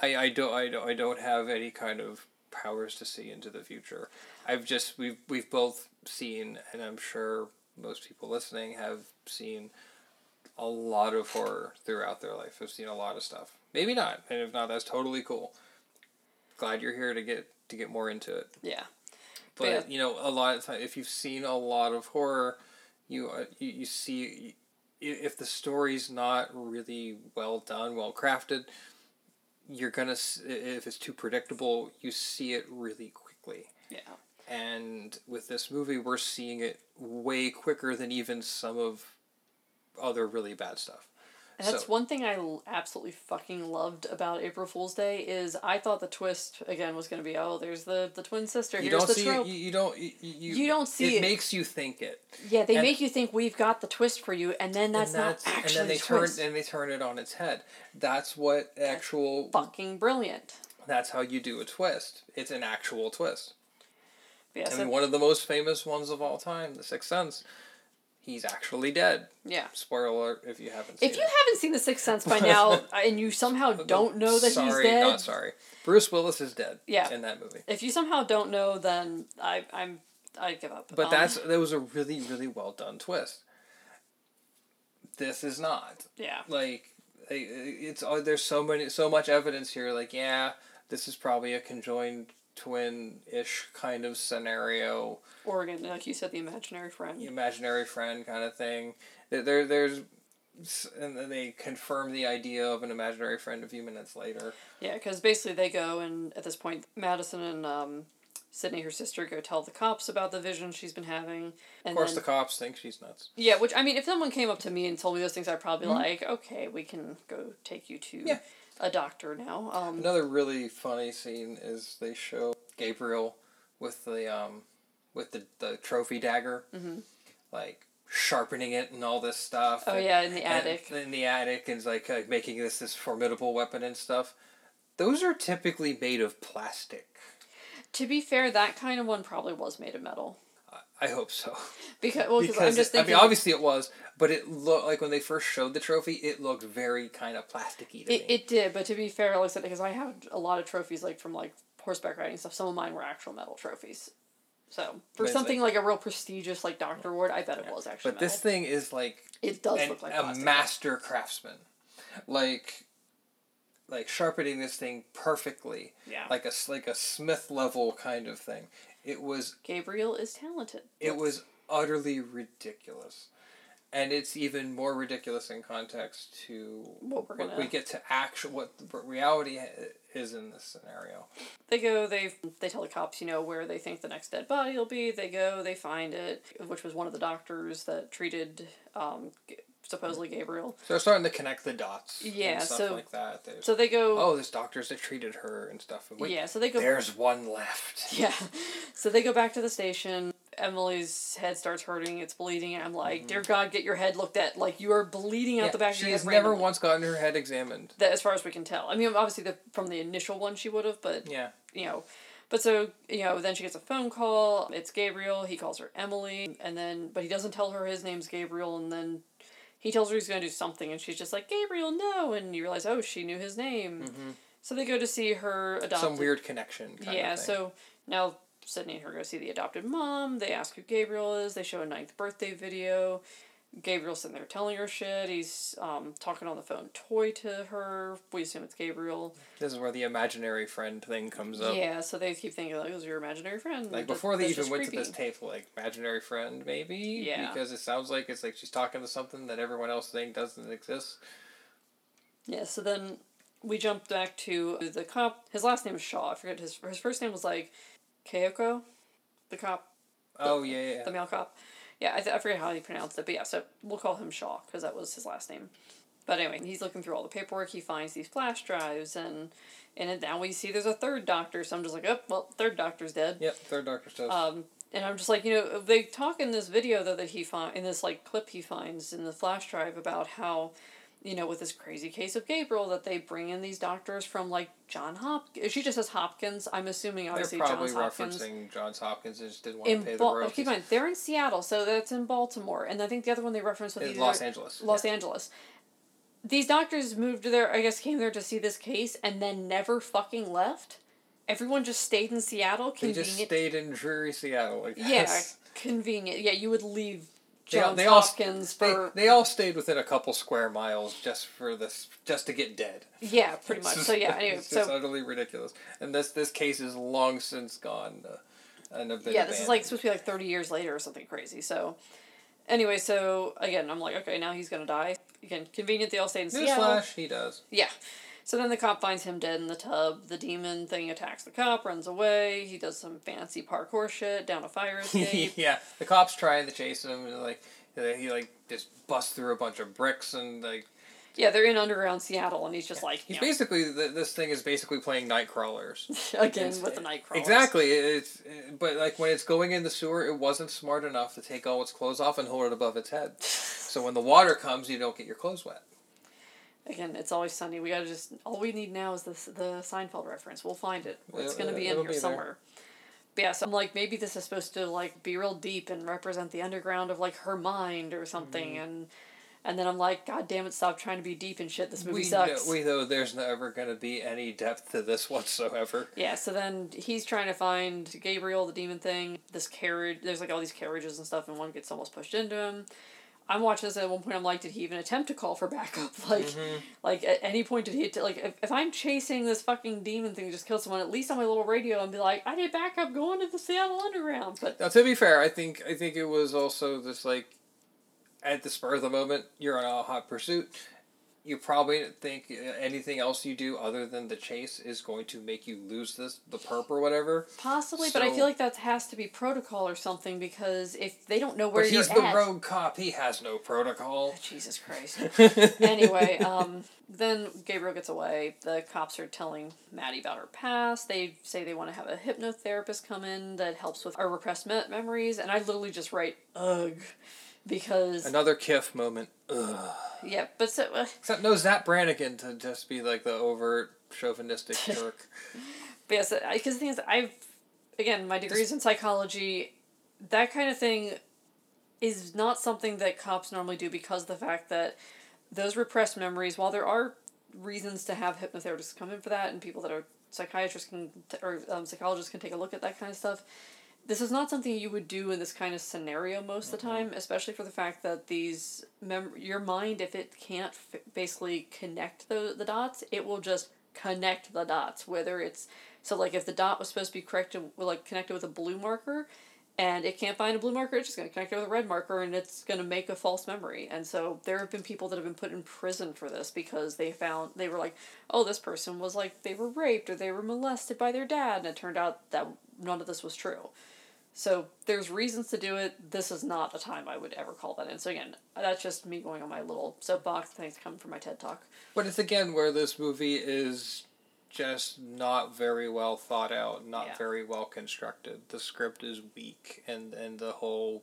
I, I don't I don't I don't have any kind of powers to see into the future. I've just we've we've both seen and I'm sure most people listening have seen a lot of horror throughout their life. Have seen a lot of stuff. Maybe not, and if not, that's totally cool. Glad you're here to get to get more into it. yeah. But Yeah. you know, a lot of time, if you've seen a lot of horror, you uh, you, you see if the story's not really well done, well crafted, you're gonna if it's too predictable, you see it really quickly. Yeah. And with this movie, we're seeing it way quicker than even some of other really bad stuff. That's So- one thing I absolutely fucking loved about April Fool's Day is I thought the twist again was going to be oh there's the the twin sister You here's don't the see trope you, you don't you, you, You don't see it it. makes you think it. yeah they and- make you think we've got the twist for you and then that's, and that's not actually and then they the turn twist and they turn it on its head. That's what actual. fucking brilliant That's how you do a twist. It's an actual twist. yeah I mean, one of the most famous ones of all time, The Sixth Sense. He's actually dead. yeah Spoiler alert if you haven't seen if you it. haven't seen the Sixth Sense by now and you somehow don't know that sorry, he's dead Sorry, Not sorry. Bruce Willis is dead. Yeah. In that movie. if you somehow don't know then I I'm I give up But Um, that's that was a really really well done twist. This is not. yeah like it's oh, there's so many so much evidence here like yeah this is probably a conjoined twin ish kind of scenario or again like you said the imaginary friend The imaginary friend kind of thing there, there there's and then they confirm the idea of an imaginary friend a few minutes later Yeah, because basically they go and at this point, Madison and um, Sydney, her sister, go tell the cops about the vision she's been having. And of course then, the cops think she's nuts yeah, which I mean, if someone came up to me and told me those things, I'd probably be like, okay, we can go take you to Mm-hmm. Yeah. A doctor now. Um, another really funny scene is they show gabriel with the um with the, the trophy dagger Mhm. like sharpening it and all this stuff oh and- yeah, in the attic. in the attic and like, like making this this formidable weapon and stuff those are typically made of plastic To be fair, that kind of one probably was made of metal. I hope so Because well, because I'm just it- i mean obviously it was but it looked like when they first showed the trophy it looked very kind of plasticky to It, me it did, but to be fair, like I said, because I have a lot of trophies like from like horseback riding stuff. Some of mine were actual metal trophies. So for But something like, a real prestigious like Doctor Award, I bet it was actually. but this thing is like it does an- look like a plastic. master craftsman like like sharpening this thing perfectly Yeah. like a like a smith level kind of thing it was Gabriel is talented. It was utterly ridiculous. And it's even more ridiculous in context to What we're gonna- we get to actual what the reality is in this scenario. They go. They they tell the cops, you know, where they think the next dead body will be. They go. They find it, which was one of the doctors that treated um, supposedly Gabriel. So they're starting to connect the dots. Yeah, and stuff so- like that. There's, So they go. oh, there's doctors that treated her and stuff. And wait, yeah. So they go. there's one left. Yeah. So they go back to the station. Emily's head starts hurting. It's bleeding. And I'm like, dear God, get your head looked at. Like you are bleeding out Mm-hmm. Yeah, the back of she has never randomly. once gotten her head examined. That, as far as we can tell. I mean, obviously, the from the initial one she would have, but Yeah. you know, But so, you know, then she gets a phone call. It's Gabriel. He calls her Emily. And then, but he doesn't tell her his name's Gabriel. And then he tells her he's going to do something. And she's just like, Gabriel, no. And you realize, oh, she knew his name. Mm-hmm. So they go to see her adopted. Some weird connection. Kind yeah, of thing. so now Sydney and her go see the adopted mom. They ask who Gabriel is. They show a ninth birthday video. Gabriel's sitting there telling her shit. He's um, talking on the phone toy to her. We assume it's Gabriel. this is where the imaginary friend thing comes up. Yeah, so they keep thinking like, "It was your imaginary friend." Like before they even went to this tape, like imaginary friend, maybe. Yeah. Because it sounds like it's like she's talking to something that everyone else think doesn't exist. Yeah, so then we jump back to the cop. His last name is Shaw. I forget his his first name was like Keiko, the cop, Oh yeah, yeah. the male cop. Yeah, I, th- I forget how he pronounced it, but yeah, so we'll call him Shaw because that was his last name. But anyway, he's looking through all the paperwork. He finds these flash drives, and and now we see there's a third doctor. So I'm just like, oh, well, third doctor's dead. Yep. Third doctor's dead. Um, and I'm just like, you know, they talk in this video though that he find in this like clip he finds in the flash drive about how, you know, with this crazy case of Gabriel that they bring in these doctors from like John Hopkins. She just says Hopkins. I'm assuming obviously They're probably Johns Hopkins. referencing Johns Hopkins and just didn't want to In pay the royalties. keep in mind, they're in Seattle, so that's in Baltimore, and I think the other one they referenced was Los Angeles. Los yeah. Angeles. These doctors moved there, I guess, came there to see this case, and then never fucking left. Everyone just stayed in Seattle. They just stayed in dreary Seattle. I Yeah, convenient. Yeah, you would leave Johns they all- Hopkins They, for they all stayed within a couple square miles just for this, just to get dead. yeah, pretty much. So yeah, anyway, it's just so utterly ridiculous. And this this case is long since gone. Uh, and yeah, this is like supposed to be like thirty years later or something crazy. So anyway, so again, I'm like, okay, now he's gonna die. Again, convenient. They all stayed in Seattle. Newsflash, he does. Yeah. So then the cop finds him dead in the tub. The demon thing attacks the cop, runs away. He does some fancy parkour shit down a fire escape. yeah, the cops trying to chase him, and like uh, he like just busts through a bunch of bricks and like yeah, they're in underground Seattle, and he's just like, he's know, basically th- this thing is basically playing night crawlers. again It's- with the night crawlers. Exactly, it's uh, but like when it's going in the sewer, it wasn't smart enough to take all its clothes off and hold it above its head. So when the water comes, you don't get your clothes wet. Again, it's always sunny. We gotta just all we need now is this the Seinfeld reference. We'll find it. It's gonna be in it'll here be somewhere. But yeah, so I'm like maybe this is supposed to like be real deep and represent the underground of like her mind or something, Mm-hmm. and and then I'm like, God damn it, stop trying to be deep and shit. This movie we sucks. Know, we know there's never going to be any depth to this whatsoever. Yeah, so then he's trying to find Gabriel, the demon thing. This carriage, there's like all these carriages and stuff, and one gets almost pushed into him. I'm watching this at one point. I'm like, did he even attempt to call for backup? Like, Mm-hmm. like at any point did he att- like if, if I'm chasing this fucking demon thing, just kill someone. At least on my little radio, and be like, I need backup going to the Seattle Underground. But Now, to be fair, I think I think it was also just like at the spur of the moment, you're on a hot pursuit. You probably think anything else you do other than the chase is going to make you lose this the perp or whatever. possibly, but I feel like that has to be protocol or something because if they don't know where But you're he's the at, rogue cop. He has no protocol. Jesus Christ. anyway, um, then Gabriel gets away. The cops are telling Maddie about her past. They say they want to have a hypnotherapist come in that helps with our repressed me- memories, and I literally just write ugh because Another Kif moment. Ugh. yeah, but so uh, Except no Zapp Brannigan to just be like the overt chauvinistic jerk. but yes, because the thing is, I've again my degrees in psychology, that kind of thing is not something that cops normally do because of the fact that those repressed memories, while there are reasons to have hypnotherapists come in for that and people that are psychiatrists can or um, psychologists can take a look at that kind of stuff this is not something you would do in this kind of scenario most of the mm-hmm. time especially for the fact that these mem- your mind if it can't f- basically connect the, the dots it will just connect the dots whether it's so like if the dot was supposed to be corrected like connected with a blue marker and it can't find a blue marker, it's just going to connect it with a red marker and it's going to make a false memory. And so there have been people that have been put in prison for this because they found, they were like, oh, this person was like, they were raped or they were molested by their dad. And it turned out that none of this was true. So there's reasons to do it. This is not a time I would ever call that in. So again, that's just me going on my little soapbox. Thanks coming from my TED talk. But it's again where this movie is just not very well thought out, not Yeah. very well constructed. The script is weak, and and the whole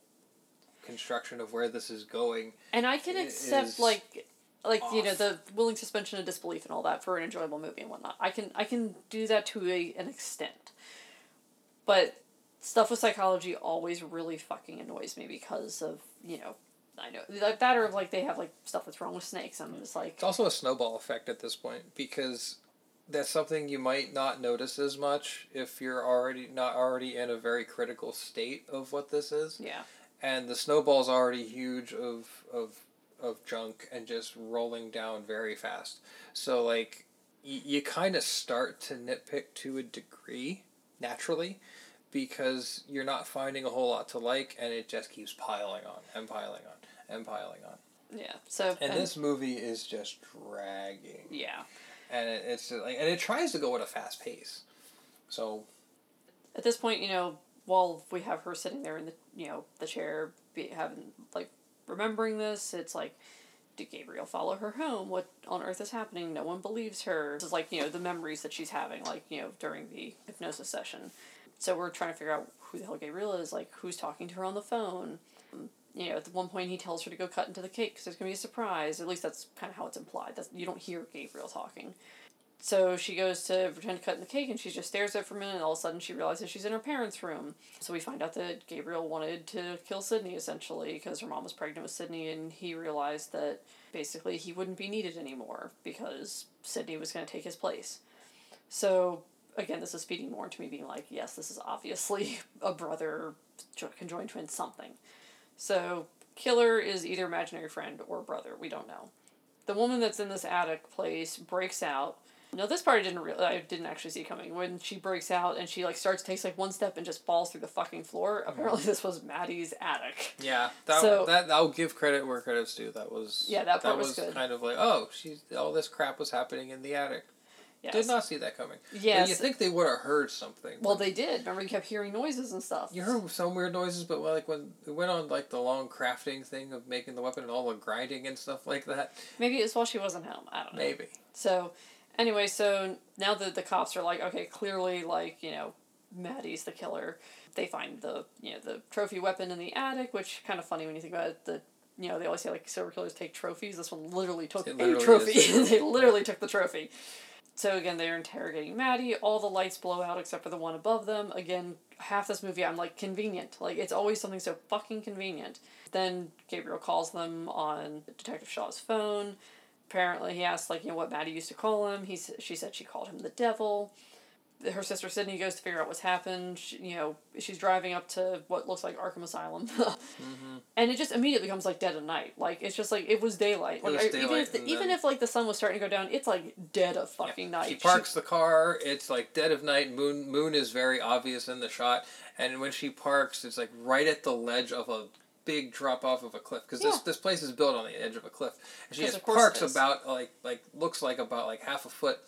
construction of where this is going. And I can accept like like you know the willing suspension of disbelief and all that for an enjoyable movie and whatnot. I can I can do that to a, an extent. But stuff with psychology always really fucking annoys me because of, you know, I know like that or like they have like stuff that's wrong with snakes. I'm just like It's also a snowball effect at this point because that's something you might not notice as much if you're already not already in a very critical state of what this is. yeah. And the snowball's already huge of of of junk and just rolling down very fast. So like y- you kind of start to nitpick to a degree naturally because you're not finding a whole lot to like and it just keeps piling on and piling on and piling on. Yeah. So And uh, this movie is just dragging yeah. and it, it's like and it tries to go at a fast pace. So At this point, you know, while we have her sitting there in the you know the chair, be, having like remembering this, it's like, did Gabriel follow her home? What on earth is happening? No one believes her. This is like you know the memories that she's having, like you know during the hypnosis session. So we're trying to figure out who the hell Gabriel is, like who's talking to her on the phone. Um, You know, at one point he tells her to go cut into the cake because there's gonna be a surprise. At least that's kind of how it's implied. That's you don't hear Gabriel talking. So she goes to pretend to cut in the cake and she just stares at it for a minute and all of a sudden she realizes she's in her parents' room. So we find out that Gabriel wanted to kill Sydney essentially because her mom was pregnant with Sydney and he realized that basically he wouldn't be needed anymore because Sydney was going to take his place. So again, this is feeding more into me being like, yes, this is obviously a brother conjoined twin something. So killer is either imaginary friend or brother. We don't know. The woman that's in this attic place breaks out. No, this part I didn't really, I didn't actually see coming. When she breaks out and she like starts takes like one step and just falls through the fucking floor. Mm-hmm. Apparently, this was Maddie's attic. yeah, that So- that I'll give credit where credit's due. That was Yeah, that part was, was good. kind of like oh she's all this crap was happening in the attic. Yes. Did not see that coming. Yes. But you think they would have heard something? Well, they did. Remember, you kept hearing noises and stuff. You heard some weird noises, but like when it went on like the long crafting thing of making the weapon and all the grinding and stuff like that, Maybe it's while she wasn't home. I don't know. maybe. So, anyway, so now that the cops are like, okay, clearly, like, you know, Maddie's the killer. They find the, you know, the trophy weapon in the attic, which kind of funny when you think about it. The, you know, they always say, like, serial killers take trophies. This one literally took It a trophy. they literally took the trophy. So, again, they're interrogating Maddie. All the lights blow out except for the one above them. Again, half this movie, I'm like, convenient. Like, it's always something so fucking convenient. Then Gabriel calls them on Detective Shaw's phone apparently he asked like you know what Maddie used to call him. He she said she called him the devil. Her sister Sydney goes to figure out what's happened. She, you know she's driving up to what looks like Arkham Asylum, Mm-hmm. and it just immediately becomes like dead of night. Like it's just like it was daylight. It was I- even if the, even if like the sun was starting to go down, it's like dead of fucking night. She She- parks the car. It's like dead of night. Moon moon is very obvious in the shot, and when she parks, it's like right at the ledge of a big drop off of a cliff because this Yeah. this place is built on the edge of a cliff. And she just of course it parks about like like looks like about like half a foot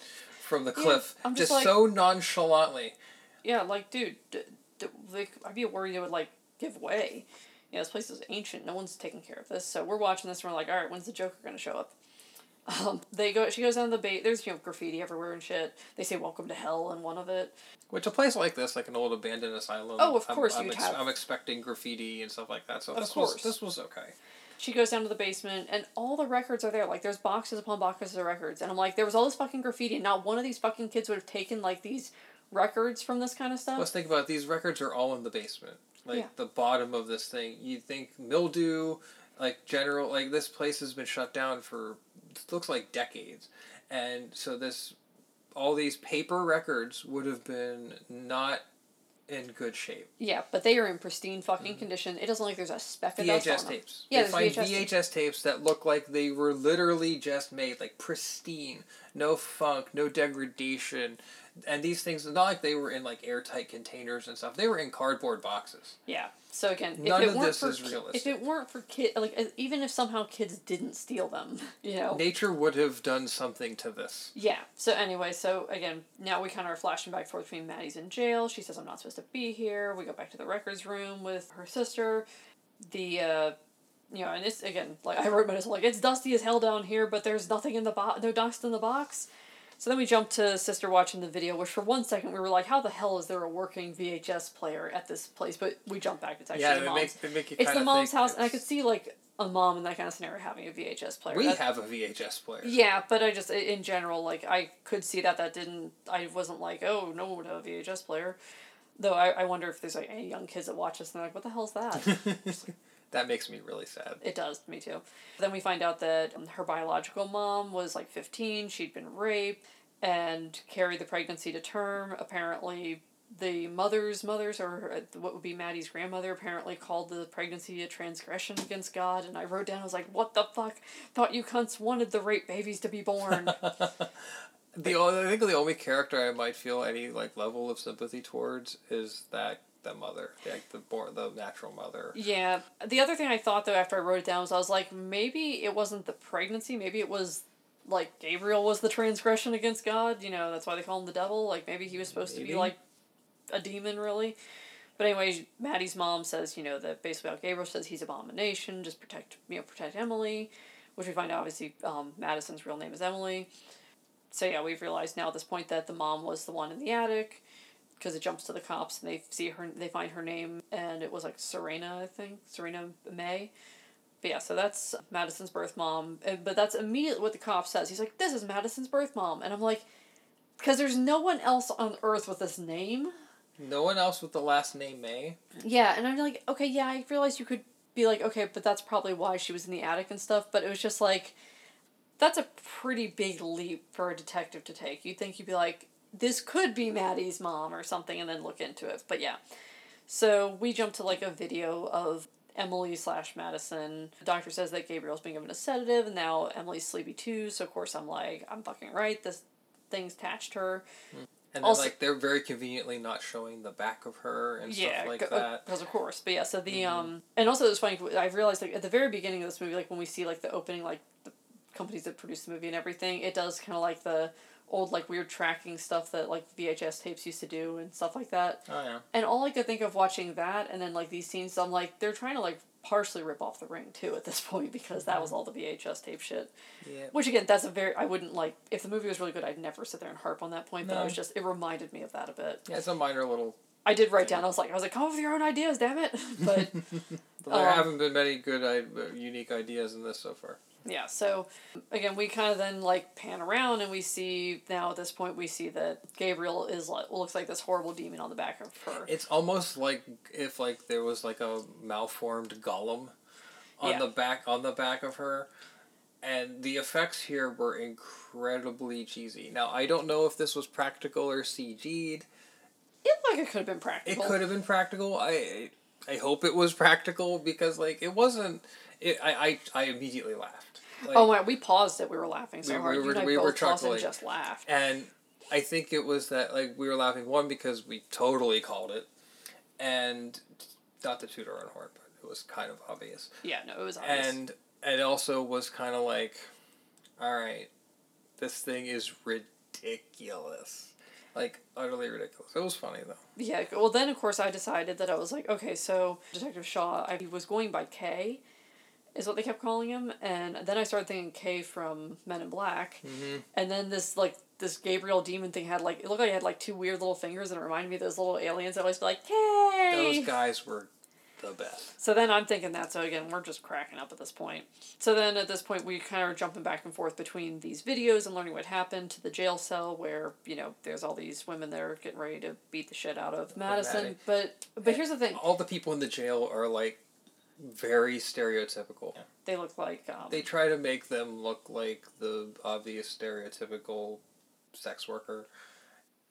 from the cliff, I'm just, just like- so nonchalantly. yeah, like dude, d- d- like I'd be worried it would like give way. You know, this place is ancient. No one's taking care of this. So we're watching this and we're like, all right, when's the Joker gonna show up? Um, they go. She goes down the bait. There's you know graffiti everywhere and shit. They say "Welcome to Hell" in one of it. Which a place like this, like an old abandoned asylum. Oh, of I'm- course I'm, you'd ex- have- I'm expecting graffiti and stuff like that. So Of this course. was this was okay. She goes down to the basement and all the records are there. Like there's boxes upon boxes of records, and I'm like, there was all this fucking graffiti. and Not one of these fucking kids would have taken like these records from this kind of stuff. Let's think about it. these records are all in the basement, like Yeah. the bottom of this thing. You think mildew, like general, like this place has been shut down for it looks like decades, and so this, all these paper records would have been not in good shape. yeah, but they are in pristine fucking condition. It doesn't look like there's a speck of dust on VHS them. tapes. Yeah, they find VHS VHS, tapes that look like they were literally just made, like pristine, no funk, no degradation, and these things it's not like they were in like airtight containers and stuff. They were in cardboard boxes. Yeah. So again, None if it of weren't this for is realistic. if it weren't for kid, like even if somehow kids didn't steal them, you know. Nature would have done something to this. Yeah. So anyway, so again, now we kind of are flashing back and forth between Maddie's in jail. She says I'm not supposed to be here. We go back to the records room with her sister. The uh you know, and it's again like I wrote my notes like it's dusty as hell down here, but there's nothing in the box, no dust in the box. So then we jump to sister watching the video, which for one second we were like, how the hell is there a working VHS player at this place? But we jump back. It's actually Yeah, the mom's. makes it make it's the mom's house, and I could see like a mom in that kind of scenario having a VHS player. We That- have a VHS player. yeah, but I just in general like I could see that that didn't I wasn't like oh no one would have a VHS player. Though I, I wonder if there's like any young kids that watch this and they're like, what the hell's that? that makes me really sad. It does, me too. Then we find out that her biological mom was like 15, she'd been raped and carried the pregnancy to term. Apparently, the mother's mothers, or uh, what would be Maddie's grandmother, apparently called the pregnancy a transgression against God. And I wrote down, I was like, what the fuck? Thought you cunts wanted the rape babies to be born. The only, I think the only character I might feel any like level of sympathy towards is that the mother, like the born the natural mother. Yeah. The other thing I thought though after I wrote it down was I was like, maybe it wasn't the pregnancy, maybe it was like Gabriel was the transgression against God. You know, that's why they call him the devil. Like maybe he was supposed to be like a demon, really. But anyway, Maddie's mom says, you know, that basically Gabriel says he's abomination, just protect, you know, protect Emily, which we find out obviously um, Madison's real name is Emily. So yeah, we've realized now at this point that the mom was the one in the attic, because it jumps to the cops and they see her, they find her name, and it was like Serena, I think, Serena May. But yeah, so that's Madison's birth mom. and- But that's immediately what the cop says. He's like, "This is Madison's birth mom," and I'm like, because there's no one else on earth with this name. No one else with the last name May. Yeah, and I'm like, okay, yeah, I realized you could be like, okay, but that's probably why she was in the attic and stuff. But it was just like, that's a pretty big leap for a detective to take. You'd think you'd be like, this could be Maddie's mom or something, and then look into it. But yeah, so we jump to like a video of Emily slash Madison. The doctor says that Gabriel's been given a sedative, and now Emily's sleepy too. So of course I'm like, I'm fucking right. This thing's attached her. And Also- then, like they're very conveniently not showing the back of her and yeah, stuff like c- that. Because of course, but yeah. So the um, and also it was funny. I've realized like at the very beginning of this movie, like when we see like the opening, like the companies that produce the movie and everything, it does kind of like the old like weird tracking stuff that like VHS tapes used to do and stuff like that. Oh yeah. And all I could think of watching that and then like these scenes, I'm like they're trying to like partially rip off the ring too at this point because that was all the VHS tape shit. Yeah. Which again, that's a very I wouldn't like if the movie was really good, I'd never sit there and harp on that point. But I No. was just it reminded me of that a bit. Yeah, it's a minor little. I did write down. I was like, I was like, come up with your own ideas, damn it! But There Um, haven't been many good, I- unique ideas in this so far. Yeah, so again, we kind of then like pan around and we see now at this point we see that Gabriel is like looks like this horrible demon on the back of her. It's almost like if like there was like a malformed golem on Yeah. the back on the back of her. And the effects here were incredibly cheesy. Now I don't know if this was practical or CG'd. It like it could have been practical. It could have been practical. I I hope it was practical because like it wasn't. It, I, I I immediately laughed. Oh, like, Oh my! We paused it. We were laughing so We- we hard. you were- and I we both paused and just laughed. And I think it was that like we were laughing one because we totally called it, and not to toot our own horn, but it was kind of obvious. Yeah, no, it was obvious. And it also was kind of like, all right, this thing is ridiculous, like utterly ridiculous. It was funny though. Yeah, well, then of course I decided that I was like, okay, so Detective Shaw, I, he was going by K, is what they kept calling him, and then I started thinking K from Men in Black, Mm-hmm. and then this like this Gabriel demon thing had like it looked like it had like two weird little fingers, and it reminded me of those little aliens that always be like K. Those guys were the best. So then I'm thinking that. So again, we're just cracking up at this point. So then at this point, we kind of are jumping back and forth between these videos and learning what happened to the jail cell where you know there's all these women that are getting ready to beat the shit out of Madison. But but here's the thing: All the people in the jail are like very stereotypical. they look like um, They try to make them look like the obvious stereotypical sex worker.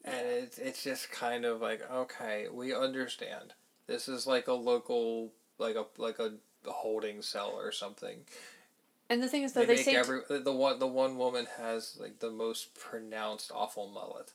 And it's, it's just kind of like, okay, we understand. This is like a local, like a like a holding cell or something. and the thing is They, that they, make say every the one the one woman has like the most pronounced awful mullet.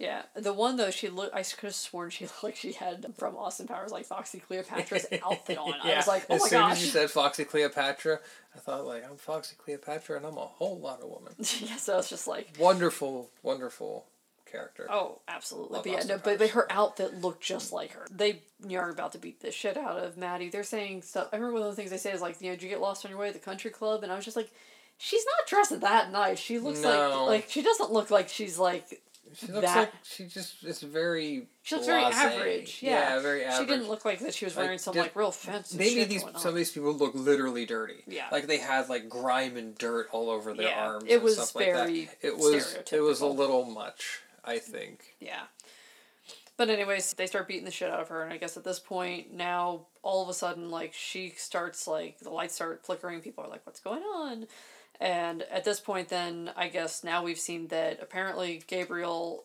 Yeah the one though she looked I could have sworn she looked like she had from Austin Powers like Foxy Cleopatra's outfit on. I was like, oh as my soon gosh. as you said Foxy Cleopatra, I thought like I'm Foxy Cleopatra and I'm a whole lot of woman. yeah, so it's just like wonderful, wonderful character. Oh, absolutely. Love but yeah, Austin no, but, but her outfit looked just like her. They you know, are about to beat the shit out of Maddie. They're saying stuff. I remember one of the things they say is like, you know, did you get lost on your way to the country club? And I was just like, she's not dressed that nice. She looks No. like like she doesn't look like she's like She looks that- like she just is very. she looks very average. Yeah, very average. She didn't look like that. She was Like, wearing some did- like real fancy. Maybe these some of these people look literally dirty. Yeah. Like they had like grime and dirt all over their Yeah, arms. it and was stuff like very that. It was it was a little much. I think. Yeah. But anyways, they start beating the shit out of her, and I guess at this point now, all of a sudden, like she starts like the lights start flickering. People are like, "What's going on?" And at this point, then I guess now we've seen that apparently Gabriel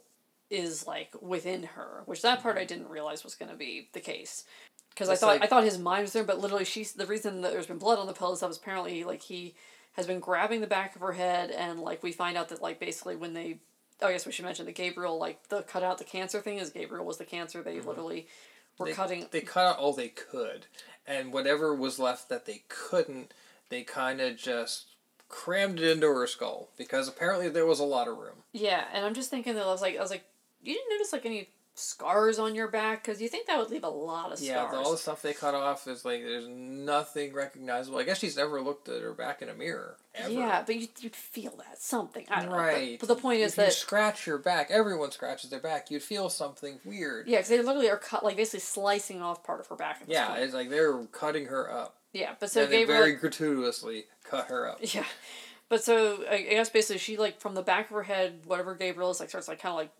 is like within her, which that part I didn't realize was going to be the case. Because I thought like- I thought his mind was there, but literally she's the reason that there's been blood on the pillows. That was apparently like he has been grabbing the back of her head, and like we find out that like basically when they, oh I guess we should mention that Gabriel like the cut out the cancer thing is Gabriel was the cancer. They literally were Mm-hmm. They, cutting. They cut out all they could, and whatever was left that they couldn't, they kind of just crammed it into her skull because apparently there was a lot of room. Yeah, and I'm just thinking that I was like I was like, you didn't notice like any scars on your back because you think that would leave a lot of Yeah, scars. the, all the stuff they cut off is like there's nothing recognizable. I guess she's never looked at her back in a mirror ever. Yeah, but you, you'd feel that something. I don't know. Right. But, but the point is if you that scratch your back, everyone scratches their back. You'd feel something weird. yeah, because they literally are cut like basically slicing off part of her back. Yeah, point. it's like they're cutting her up. Yeah. But so and Gabriel, very gratuitously cut her up. yeah, but so I, guess basically she like from the back of her head, whatever Gabriel is like starts like kind of like.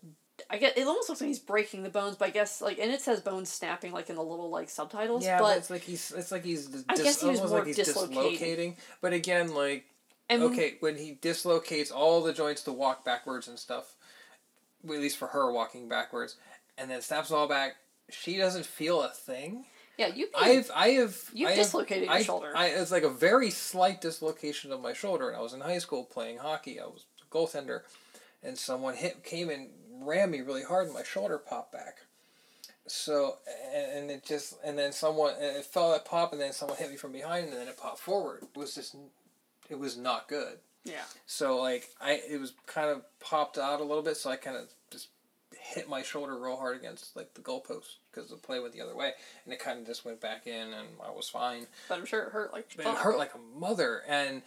I get it almost looks like he's breaking the bones, but I guess like and it says bones snapping like in the little like subtitles. Yeah, but, but it's like he's it's like he's dis- I guess he was almost more like he's dislocating. dislocating. But again, like and okay, when he dislocates all the joints to walk backwards and stuff, at least for her walking backwards, and then snaps all back, she doesn't feel a thing. Yeah, you I've I have You've I have- dislocated your I- shoulder. I it's like a very slight dislocation of my shoulder, and I was in high school playing hockey. I was a goaltender, and someone hit came and rammed me really hard, and my shoulder popped back. So and, and it just and then someone and it felt that pop, and then someone hit me from behind, and then it popped forward. It was just it was not good. yeah So like I it was kind of popped out a little bit, so I kind of just hit my shoulder real hard against like the goalpost because the play went the other way, and it kind of just went back in, and I was fine. but I'm sure it hurt like But it hurt like a mother, and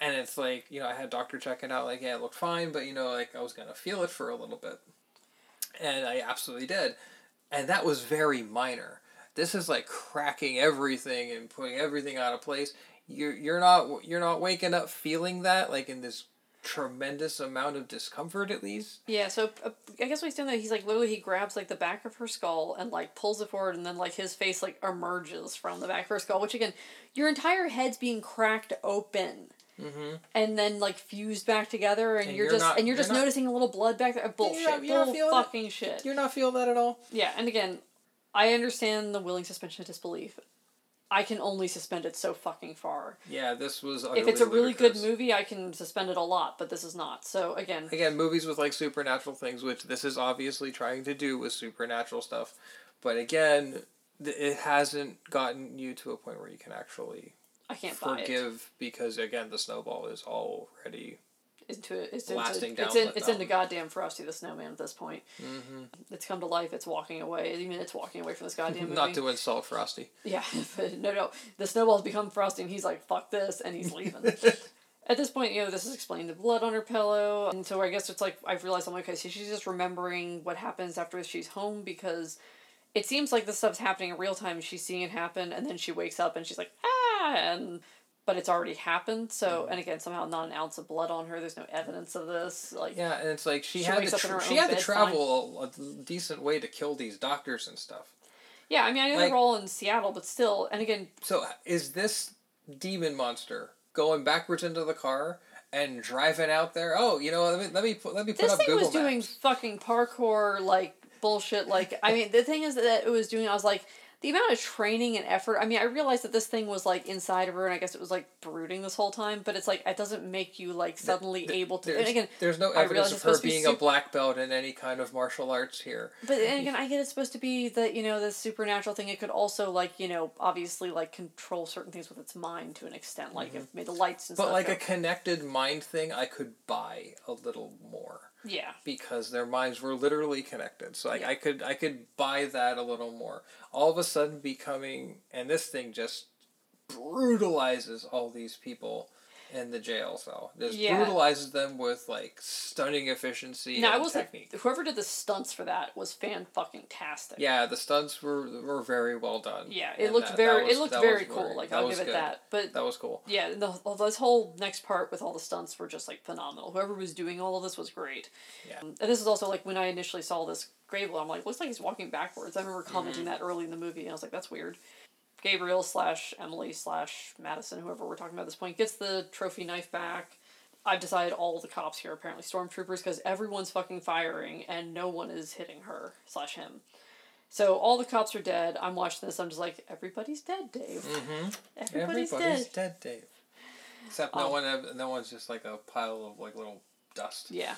and it's like you know I had a doctor check it out, like yeah it looked fine, but you know like I was gonna feel it for a little bit, and I absolutely did, and that was very minor. This is like cracking everything and putting everything out of place. You're you're not you're not waking up feeling that like in this tremendous amount of discomfort at least. Yeah, so uh, I guess what he's doing though, he's like literally he grabs like the back of her skull and like pulls it forward, and then like his face like emerges from the back of her skull. Which again, your entire head's being cracked open, Mm-hmm. and then like fused back together, and, And you're, you're just not- and you're you're just not- noticing a little blood back there. Bullshit, not- you're not bull feeling it? fucking shit. You're not feeling that at all. Yeah, and again, I understand the willing suspension of disbelief. I can only suspend it so fucking far. Yeah, this was. If it's a really good movie, I can suspend it a lot, but this is not. So again, again movies with like supernatural things which this is obviously trying to do with supernatural stuff but again th- it hasn't gotten you to a point where you can actually I can't buy it. forgive because again the snowball is already into it. It's Blasting into, down it's in, the it's into goddamn Frosty the Snowman at this point. mm-hmm. It's come to life. It's walking away. Even it's walking away from this goddamn movie. not to insult frosty Yeah, but no, no. The snowball's become Frosty, and he's like, "Fuck this," and he's leaving. At this point, you know, this is explaining the blood on her pillow, and so I guess it's like I've realized I'm like, okay, so she's just remembering what happens after she's home because it seems like this stuff's happening in real time. She's seeing it happen, and then she wakes up and she's like, ah, and but it's already happened. So, and again, somehow not an ounce of blood on her. There's no evidence of this. Like, yeah and it's like she, She had to up in tr- her she had to travel a, a decent way to kill these doctors and stuff yeah, I mean, I know Like- they're all in Seattle, but still, and again, so is this demon monster going backwards into the car and driving out there oh you know let me let me put, let me put this up thing Google was doing fucking parkour like bullshit like i mean the thing is that it was doing i was like the amount of training and effort i mean i realized that this thing was like inside of her and i guess it was like brooding this whole time but it's like it doesn't make you like suddenly able to There's, and again there's no evidence of her supposed to be being a black belt in any kind of martial arts here. but and again i get it's supposed to be that you know the supernatural thing it could also like you know obviously like control certain things with its mind to an extent like if made the lights and Mm-hmm. But stuff like go- a connected mind thing, I could buy a little more yeah because their minds were literally connected. So like Yeah. I could I could buy that a little more. All of a sudden becoming and this thing just brutalizes all these people in the jail cell. This Yeah. brutalizes them with like stunning efficiency Now I and technique. whoever did the stunts for that was fan fucking tastic. Yeah, the stunts were were very well done. Yeah, it looked that- very that was- it looked very cool. very- Like I'll give it good. that. But That was cool. yeah, the, this whole next part with all the stunts were just like phenomenal. Whoever was doing all of this was great. Yeah. And this is also like when I initially saw this Gabriel, I'm like, looks like he's walking backwards. I remember commenting Mm-hmm. that early in the movie, and I was like, that's weird. Gabriel slash Emily slash Madison, whoever we're talking about at this point, gets the trophy knife back. I've decided all the cops here are apparently stormtroopers because everyone's fucking firing and no one is hitting her slash him. So all the cops are dead. I'm watching this. I'm just like, everybody's dead, Dave. Mm-hmm. Everybody's, Everybody's dead. dead, Dave. Except no Um, one. No one's just like a pile of like little dust. Yeah.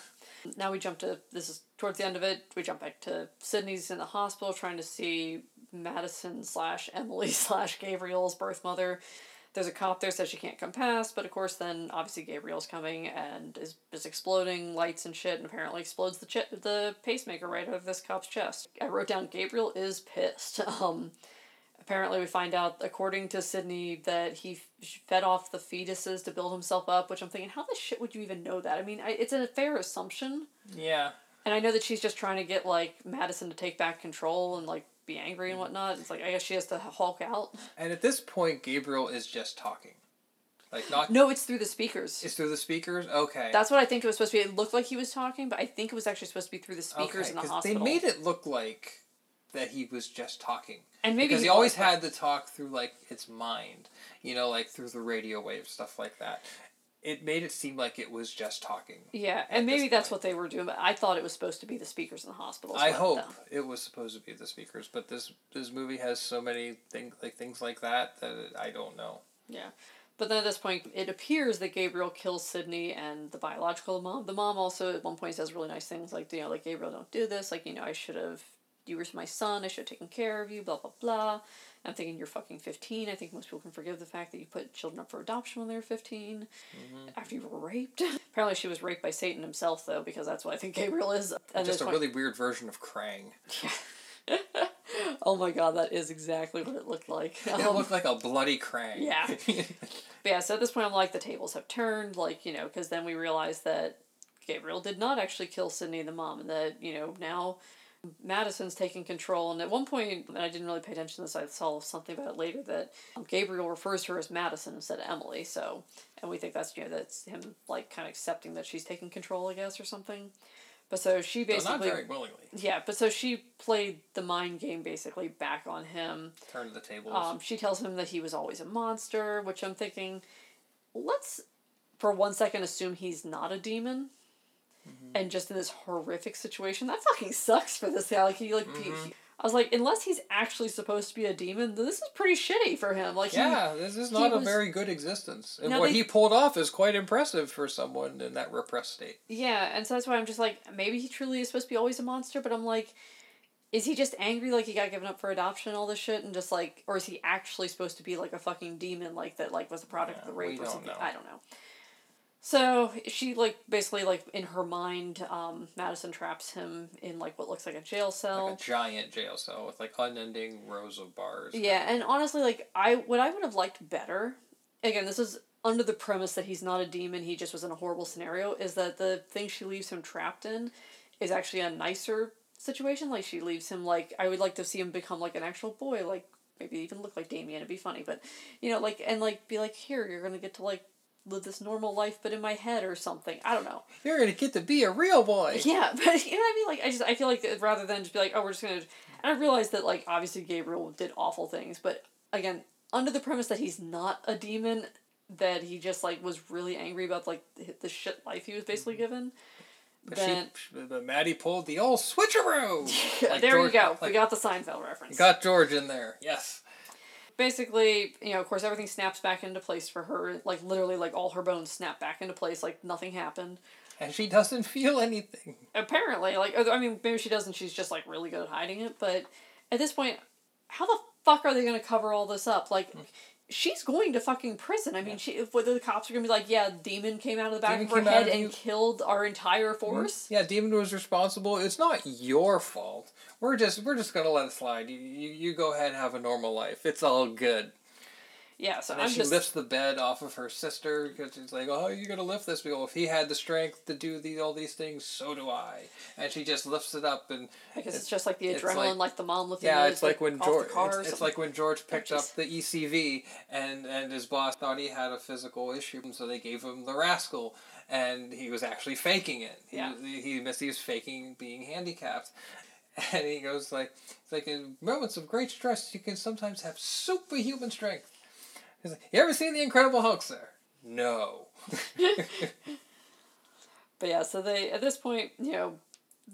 Now we jump to this is towards the end of it. We jump back to Sydney's in the hospital trying to see Madison slash Emily slash Gabriel's birth mother. There's a cop there says she can't come past, but of course then obviously Gabriel's coming and is is exploding lights and shit and apparently explodes the ch- the pacemaker right out of this cop's chest. I wrote down Gabriel is pissed. Um apparently we find out according to Sydney that he f- fed off the fetuses to build himself up, which I'm thinking how the shit would you even know that? I mean, I, it's a fair assumption. Yeah. And I know that she's just trying to get like Madison to take back control and like be angry and whatnot. It's like I guess she has to hulk out. And at this point, Gabriel is just talking, like not. No, it's through the speakers. It's through the speakers. Okay. That's what I think it was supposed to be. It looked like he was talking, but I think it was actually supposed to be through the speakers okay, in the hospital. They made it look like that he was just talking. and maybe because he, was, always had to talk through like its mind, you know, like through the radio wave stuff like that. It made it seem like it was just talking. Yeah, and maybe that's what they were doing. But I thought it was supposed to be the speakers in the hospital. I hope uh, it was supposed to be the speakers, but this this movie has so many things like things like that that it, I don't know. Yeah. But then at this point, it appears that Gabriel kills Sydney and the biological mom. The mom also at one point says really nice things like, you know, like, Gabriel, don't do this. Like, you know, I should have, you were my son. I should have taken care of you, blah, blah, blah. I'm thinking you're fucking 15. I think most people can forgive the fact that you put children up for adoption when they were 15 after you were raped. Apparently, she was raped by Satan himself, though, because that's what I think Gabriel is. At Just a point- really weird version of Krang. oh my god, that is exactly what it looked like. It Um, looked like a bloody Krang. Yeah. But yeah, so at this point, I'm like, the tables have turned, like, you know, because then we realize that Gabriel did not actually kill Sydney, the mom, and that, you know, now Madison's taking control. And at one point, and I didn't really pay attention to this, I saw something about it later, that Gabriel refers to her as Madison instead of Emily, so, and we think that's, you know, that's him, like, kind of accepting that she's taking control, I guess, or something. But so she But not basically. very willingly. yeah, but so she played the mind game basically back on him. Turn the tables. Um, she tells him that he was always a monster, which I'm thinking, let's for one second assume he's not a demon. Mm-hmm. And just in this horrific situation, that fucking sucks for this guy. Like he like he- he- mm-hmm. I was like, unless he's actually supposed to be a demon, this is pretty shitty for him. Like he, yeah, this is not a was- very good existence. And No, what they- he pulled off is quite impressive for someone in that repressed state. Yeah, and so that's why I'm just like, maybe he truly is supposed to be always a monster, but I'm like, is he just angry like he got given up for adoption and all this shit and just like or is he actually supposed to be like a fucking demon like that like was a product of the rape or something? know. I don't know. So she like basically like in her mind, um, Madison traps him in like what looks like a jail cell. Like a giant jail cell with like unending rows of bars. Yeah, and honestly, like I what I would have liked better, again, this is under the premise that he's not a demon, he just was in a horrible scenario, is that the thing she leaves him trapped in is actually a nicer situation. Like she leaves him like I would like to see him become like an actual boy, like maybe even look like Damien, it'd be funny, but you know, like and like be like, here, you're gonna get to like live this normal life but in my head or something. I don't know. You're gonna get to be a real boy. Yeah, but you know what I mean? Like, I just, I feel like that rather than just be like, oh, we're just gonna, and I realize that, like, obviously Gabriel did awful things, but again, under the premise that he's not a demon, that he just, like, was really angry about, like, the, the shit life he was basically mm-hmm. given, But then, she, but Maddie pulled the old switcheroo. Like there George- you go. we got the Seinfeld reference. Got George in there. Yes. Basically, you know, of course, everything snaps back into place for her. Like, literally, like, all her bones snap back into place, like, nothing happened. And she doesn't feel anything. apparently like I mean maybe she doesn't she's just like really good at hiding it but at this point how the fuck are they going to cover all this up like she's going to fucking prison I mean she if whether the cops are going to be like yeah demon came out of the back Demon of her head of and you." killed our entire mm-hmm. force Yeah, Demon was responsible. It's not your fault. We're just we're just gonna let it slide. You you, you go ahead and have a normal life. It's all good. Yeah, so And then I'm she just lifts the bed off of her sister because she's like, "Oh, you're gonna lift this." Well, if he had the strength to do the, all these things, so do I. And she just lifts it up, and because it's, just like the adrenaline, like- like, the mom lifting yeah, it's like when George. the car or It's, it's like when George oh, picked Oh, up the ECV, and and his boss thought he had a physical issue, and so they gave him the rascal, and he was actually faking it. He, Yeah. he, he missed. He was faking being handicapped. And he goes like, it's like in moments of great stress, you can sometimes have superhuman strength. He's like, you ever seen the Incredible Hulk, sir? No. But yeah, so they at this point, you know,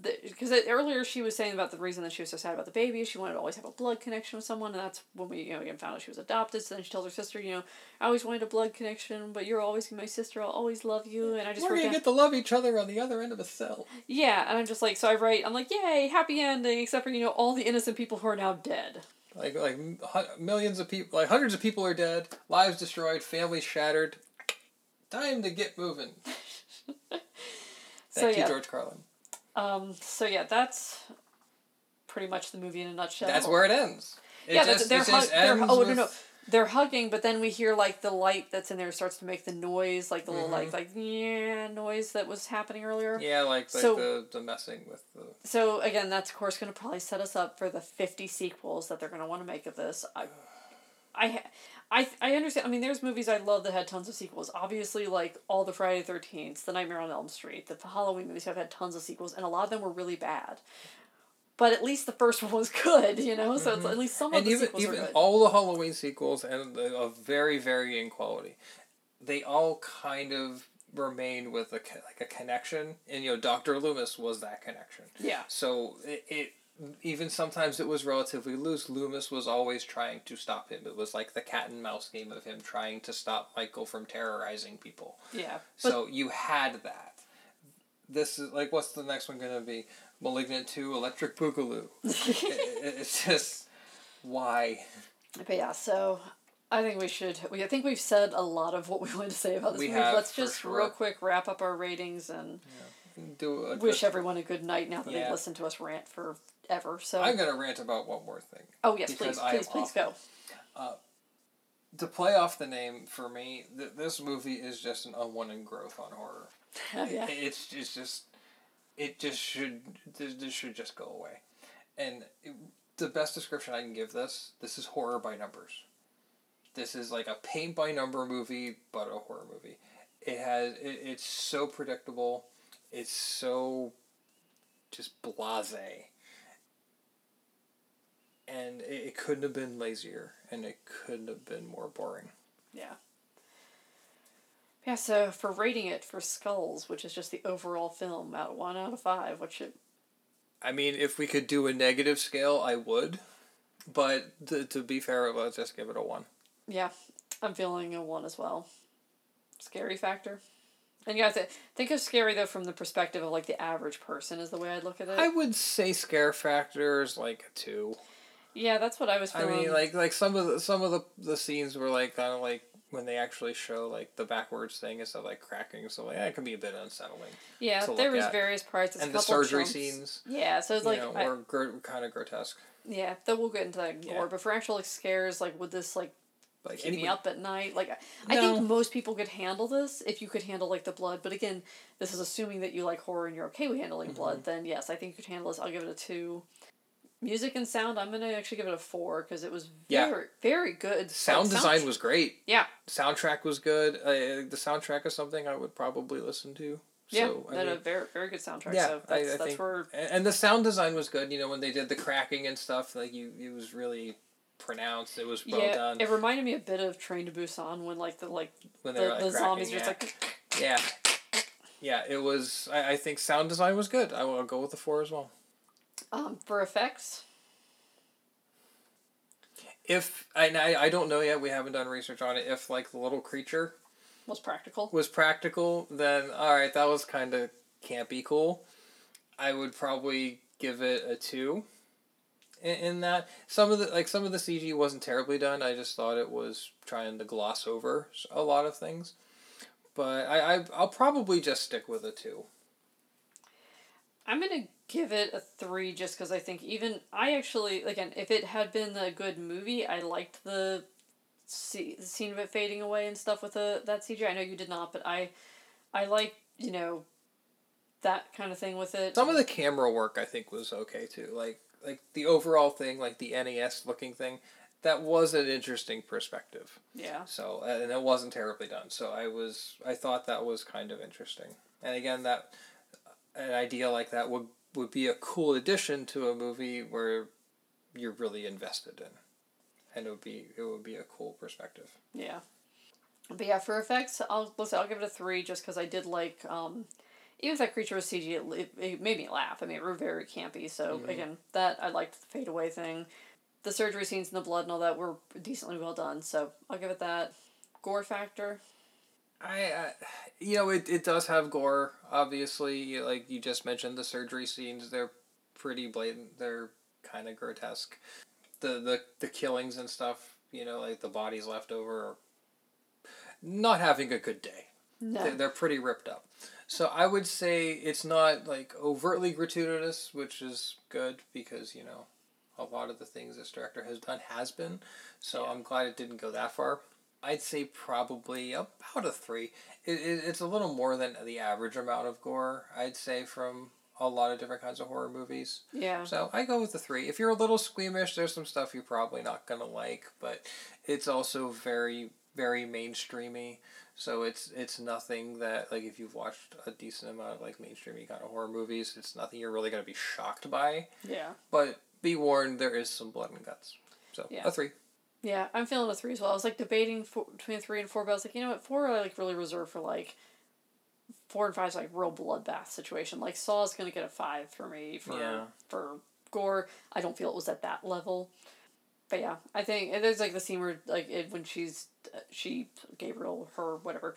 because earlier she was saying about the reason that she was so sad about the baby, she wanted to always have a blood connection with someone, and that's when we you know again found out she was adopted. So then she tells her sister, you know, I always wanted a blood connection, but you're always my sister. I'll always love you. And I just We're wrote gonna down, get to love each other on the other end of a cell. yeah, and I'm just like, so I write, I'm like, yay, happy ending, except for you know all the innocent people who are now dead. Like like hu- millions of people, like hundreds of people are dead, lives destroyed, families shattered. Time to get moving. So Thank you, yeah, George Carlin. um, so yeah, that's pretty much the movie in a nutshell. That's where it ends. It yeah, just, they're, they're, just hug- they're oh no no they're hugging, but then we hear like the light that's in there starts to make the noise, like the little like like yeah noise that was happening earlier. Mm-hmm. Yeah, like, like So- the, the messing with the. So again, that's of course going to probably set us up for the fifty sequels that they're going to want to make of this. I, I, I, I understand. I mean, there's movies I love that had tons of sequels. Obviously, like all the Friday Thirteenth, the Nightmare on Elm Street, the Halloween movies have had tons of sequels, and a lot of them were really bad. But at least the first one was good, you know. So it's, mm-hmm. at least some of And the even sequels even are good. all the Halloween sequels and the, of very varying quality, they all kind of remained with a like a connection. And you know, Doctor Loomis was that connection. yeah. So it, it even sometimes it was relatively loose. Loomis was always trying to stop him. It was like the cat and mouse game of him trying to stop Michael from terrorizing people. Yeah. So you had that. This is like what's the next one gonna be? Malignant Two, Electric Boogaloo. it, it- it's just why But yeah, so I think we should. We I think we've said a lot of what we wanted to say about this We movie. have, Let's just sure. real quick wrap up our ratings and do. A, wish everyone a good night now that Yeah. they've listened to us rant forever. So I'm gonna rant about one more thing. oh yes, please, I please, please awful. go. To play off the name for me, th- this movie is just an unwanted growth on horror. Oh, yeah. It's it's just it just should this, this should just go away. And it, the best description I can give this this is horror by numbers. This is like a paint by number movie, but a horror movie. It has it, it's so predictable. It's so just blasé. And it, it couldn't have been lazier, and it couldn't have been more boring. Yeah. Yeah, so for rating it for Skulls, which is just the overall film, out one out of five, what should I mean, if we could do a negative scale, I would. But to, to be fair, let's just give it a one. yeah, I'm feeling a one as well. Scary factor. And you have to think of scary though from the perspective of like the average person is the way I'd look at it. I would say scare factor is like a two. yeah, that's what I was I mean, like like some of the some of the the scenes were like kind of like when they actually show like the backwards thing instead of like cracking, so like that can be a bit unsettling. Yeah, there was at. various parts. And the surgery scenes, Yeah, so it's like know, I- were gr- kind of grotesque. yeah, then we'll get into that Yeah. more. But for actual like scares, like would this like Like keep me up at night? Like I- I No. think most people could handle this if you could handle like the blood. But again, this is assuming that you like horror and you're okay with handling Mm-hmm. blood. Then yes, I think you could handle this. I'll give it a two. Music and sound, I'm gonna actually give it a four because it was Yeah. very very good. Sound Like, design was great. yeah Soundtrack was good. Uh, the soundtrack is something I would probably listen to. yeah So, I that a very very good soundtrack. Yeah, so that's I that's think- where And the sound design was good. You know, when they did the cracking and stuff, like you, it was really pronounced. It was well yeah done. it reminded me a bit of Train to Busan when like the like when the, like the zombies are just yeah. like yeah, yeah. It was. I, I think sound design was good. I will go with the four as well. Um for effects. If and I, I don't know yet. We haven't done research on it. If like the little creature Was practical. was practical, then all right, that was kind of campy cool. I would probably give it a two. In, in that some of the like some of the CG wasn't terribly done. I just thought it was trying to gloss over a lot of things. But I, I I'll probably just stick with a two. I'm gonna give it a three just because I think even I actually again if it had been a good movie I liked the see the scene of it fading away and stuff with the that CGI. I know you did not, but I, I like you know, that kind of thing with it. Some of the camera work I think was okay too. Like like the overall thing, like the NES looking thing, that was an interesting perspective. yeah. So and it wasn't terribly done. So I was I thought that was kind of interesting. And again, that an idea like that would would be a cool addition to a movie where you're really invested in, and it would be it would be a cool perspective. Yeah. But yeah, for effects, I'll listen. I'll give it a three just because I did like, um, even if that creature was CG, it, it, made me laugh. I mean, it were very campy. So Mhm. again, that I liked the fade away thing, the surgery scenes and the blood and all that were decently well done. So I'll give it that. Gore factor, I, uh, you know, it, it does have gore. Obviously, like you just mentioned, the surgery scenes they're pretty blatant. They're kind of grotesque. The the the killings and stuff. You know, like the bodies left over, are not having a good day. no, They're, they're pretty ripped up. So I would say it's not like overtly gratuitous, which is good because you know a lot of the things this director has done has been. So Yeah. I'm glad it didn't go that far. I'd say probably about a three. It, it, it's a little more than the average amount of gore. I'd say from a lot of different kinds of horror movies. yeah, So I go with the three. If you're a little squeamish, there's some stuff you're probably not gonna like, but it's also very very mainstreamy. So it's it's nothing that like if you've watched a decent amount of like mainstreamy kind of horror movies, it's nothing you're really gonna be shocked by. yeah, But be warned, there is some blood and guts. So Yeah. a three. Yeah. I'm feeling a three as well. I was like debating for, between three and four, but I was like, you know what, four I like really reserved for like. Four and five is like real bloodbath situation. Like Saw is gonna get a five for me for Yeah. for gore. I don't feel it was at that level. But yeah, I think there's like the scene where like it, when she's uh, she Gabriel her whatever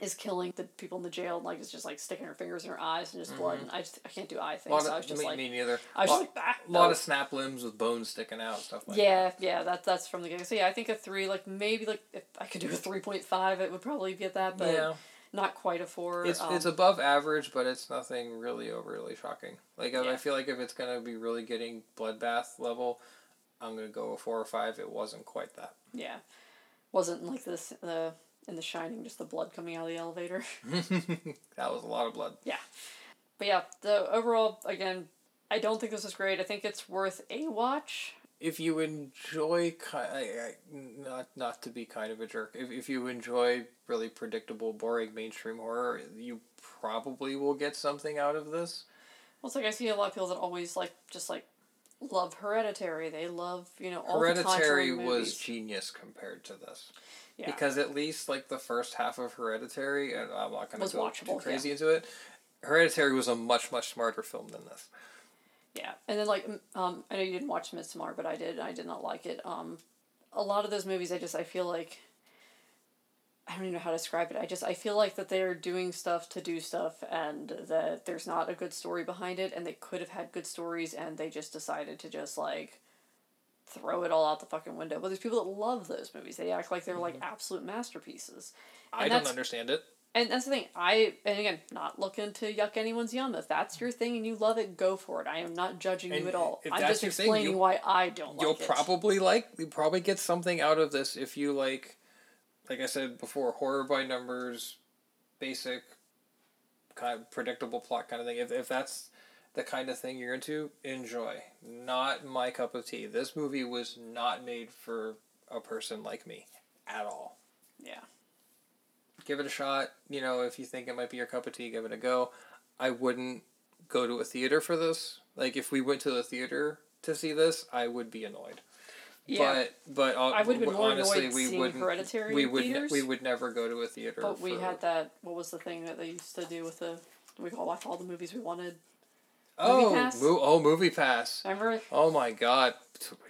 is killing the people in the jail and like is just like sticking her fingers in her eyes and just blood and I just I can't do eye A things. lot so I of, was just me, like me neither. I was lot, just like ah, lot no. of snap limbs with bones sticking out, stuff like yeah, yeah, that that's from the game. So yeah, I think a three, like maybe like if I could do a three point five, it would probably that, that. but yeah. not quite a four. It's um, it's above average, but it's nothing really overly shocking. Like Yeah. I feel like if it's gonna be really getting bloodbath level, I'm gonna go a four or five. It wasn't quite that. yeah, wasn't like this the in The Shining, just the blood coming out of the elevator. that was a lot of blood. Yeah. But yeah, the overall again, I don't think this is great. I think it's worth a watch. If you enjoy, not not to be kind of a jerk, if if you enjoy really predictable, boring mainstream horror, you probably will get something out of this. Well, it's like I see a lot of people that always like just like love Hereditary. They love you know all Hereditary the Conjuring was genius compared to this. Yeah. Because at least like the first half of Hereditary, and I'm not gonna Was go watchable, too yeah. crazy into it. Hereditary was a much much smarter film than this. Yeah, and then like um, I know you didn't watch Midsommar, but I did. and I did not like it. Um, a lot of those movies, I just I feel like I don't even know how to describe it. I just I feel like that they're doing stuff to do stuff, and that there's not a good story behind it, and they could have had good stories, and they just decided to just like throw it all out the fucking window. But there's people that love those movies. They act like they're like mm-hmm. absolute masterpieces. I don't understand it. And that's the thing. I and again, not looking to yuck anyone's yum. If that's your thing and you love it, go for it. I am not judging And you at all. I'm just thing, explaining you- why I don't You'll like it. probably like you probably get something out of this if you like like I said before, horror by numbers, basic kind of predictable plot kind of thing. If if that's the kind of thing you're into, enjoy. Not my cup of tea. This movie was not made for a person like me at all. Yeah. Give it a shot. You know, if you think it might be your cup of tea, give it a go. I wouldn't go to a theater for this. Like if we went to the theater to see this, I would be annoyed. Yeah. But but uh, I would've been more honestly, annoyed we wouldn't. Hereditary we would ne- we would never go to a theater. but we for- had that. What was the thing that they used to do with the? We call watch all the movies we wanted. Oh Pass? mo- oh movie pass. Remember? Oh my god!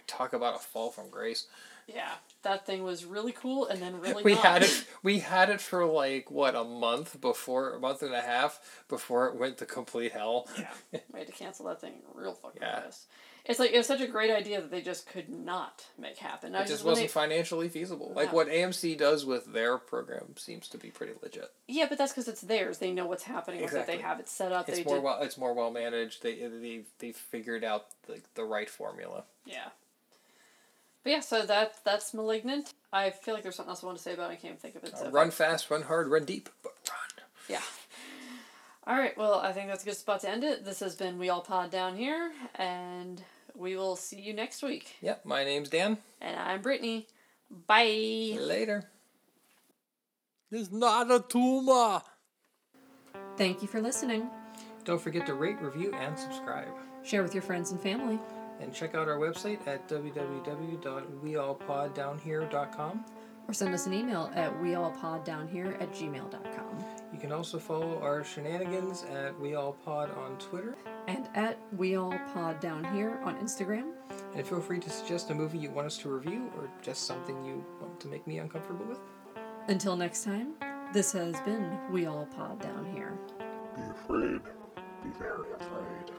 Talk about a fall from grace. Yeah, that thing was really cool, and then really we not. had it. We had it for like what a month before, a month and a half before it went to complete hell. Yeah, we had to cancel that thing real fucking Yeah. fast. It's like it was such a great idea that they just could not make happen. I It just when wasn't financially feasible. Like No. what AMC does with their program seems to be pretty legit. Yeah, but that's because it's theirs. They know what's happening. Exactly. They have it set up. It's they more did. well. It's more well managed. They they they figured out the the right formula. Yeah. But yeah, so that that's Malignant. I feel like there's something else I want to say about it. I can't think of it. So Uh, run fast, run hard, run deep, but run. Yeah. All right. Well, I think that's a good spot to end it. This has been We All Pod Down Here, and we will see you next week. Yep, my name's Dan. And I'm Brittany. Bye. Later. It's not a tumor. Thank you for listening. Don't forget to rate, review, and subscribe. Share with your friends and family. And check out our website at www.weallpoddownhere.com. Or send us an email at weallpoddownhere at gmail.com. You can also follow our shenanigans at We All Pod on Twitter. And at We All Pod Down Here on Instagram. And feel free to suggest a movie you want us to review or just something you want to make me uncomfortable with. Until next time, this has been We All Pod Down Here. Be afraid. Be very afraid.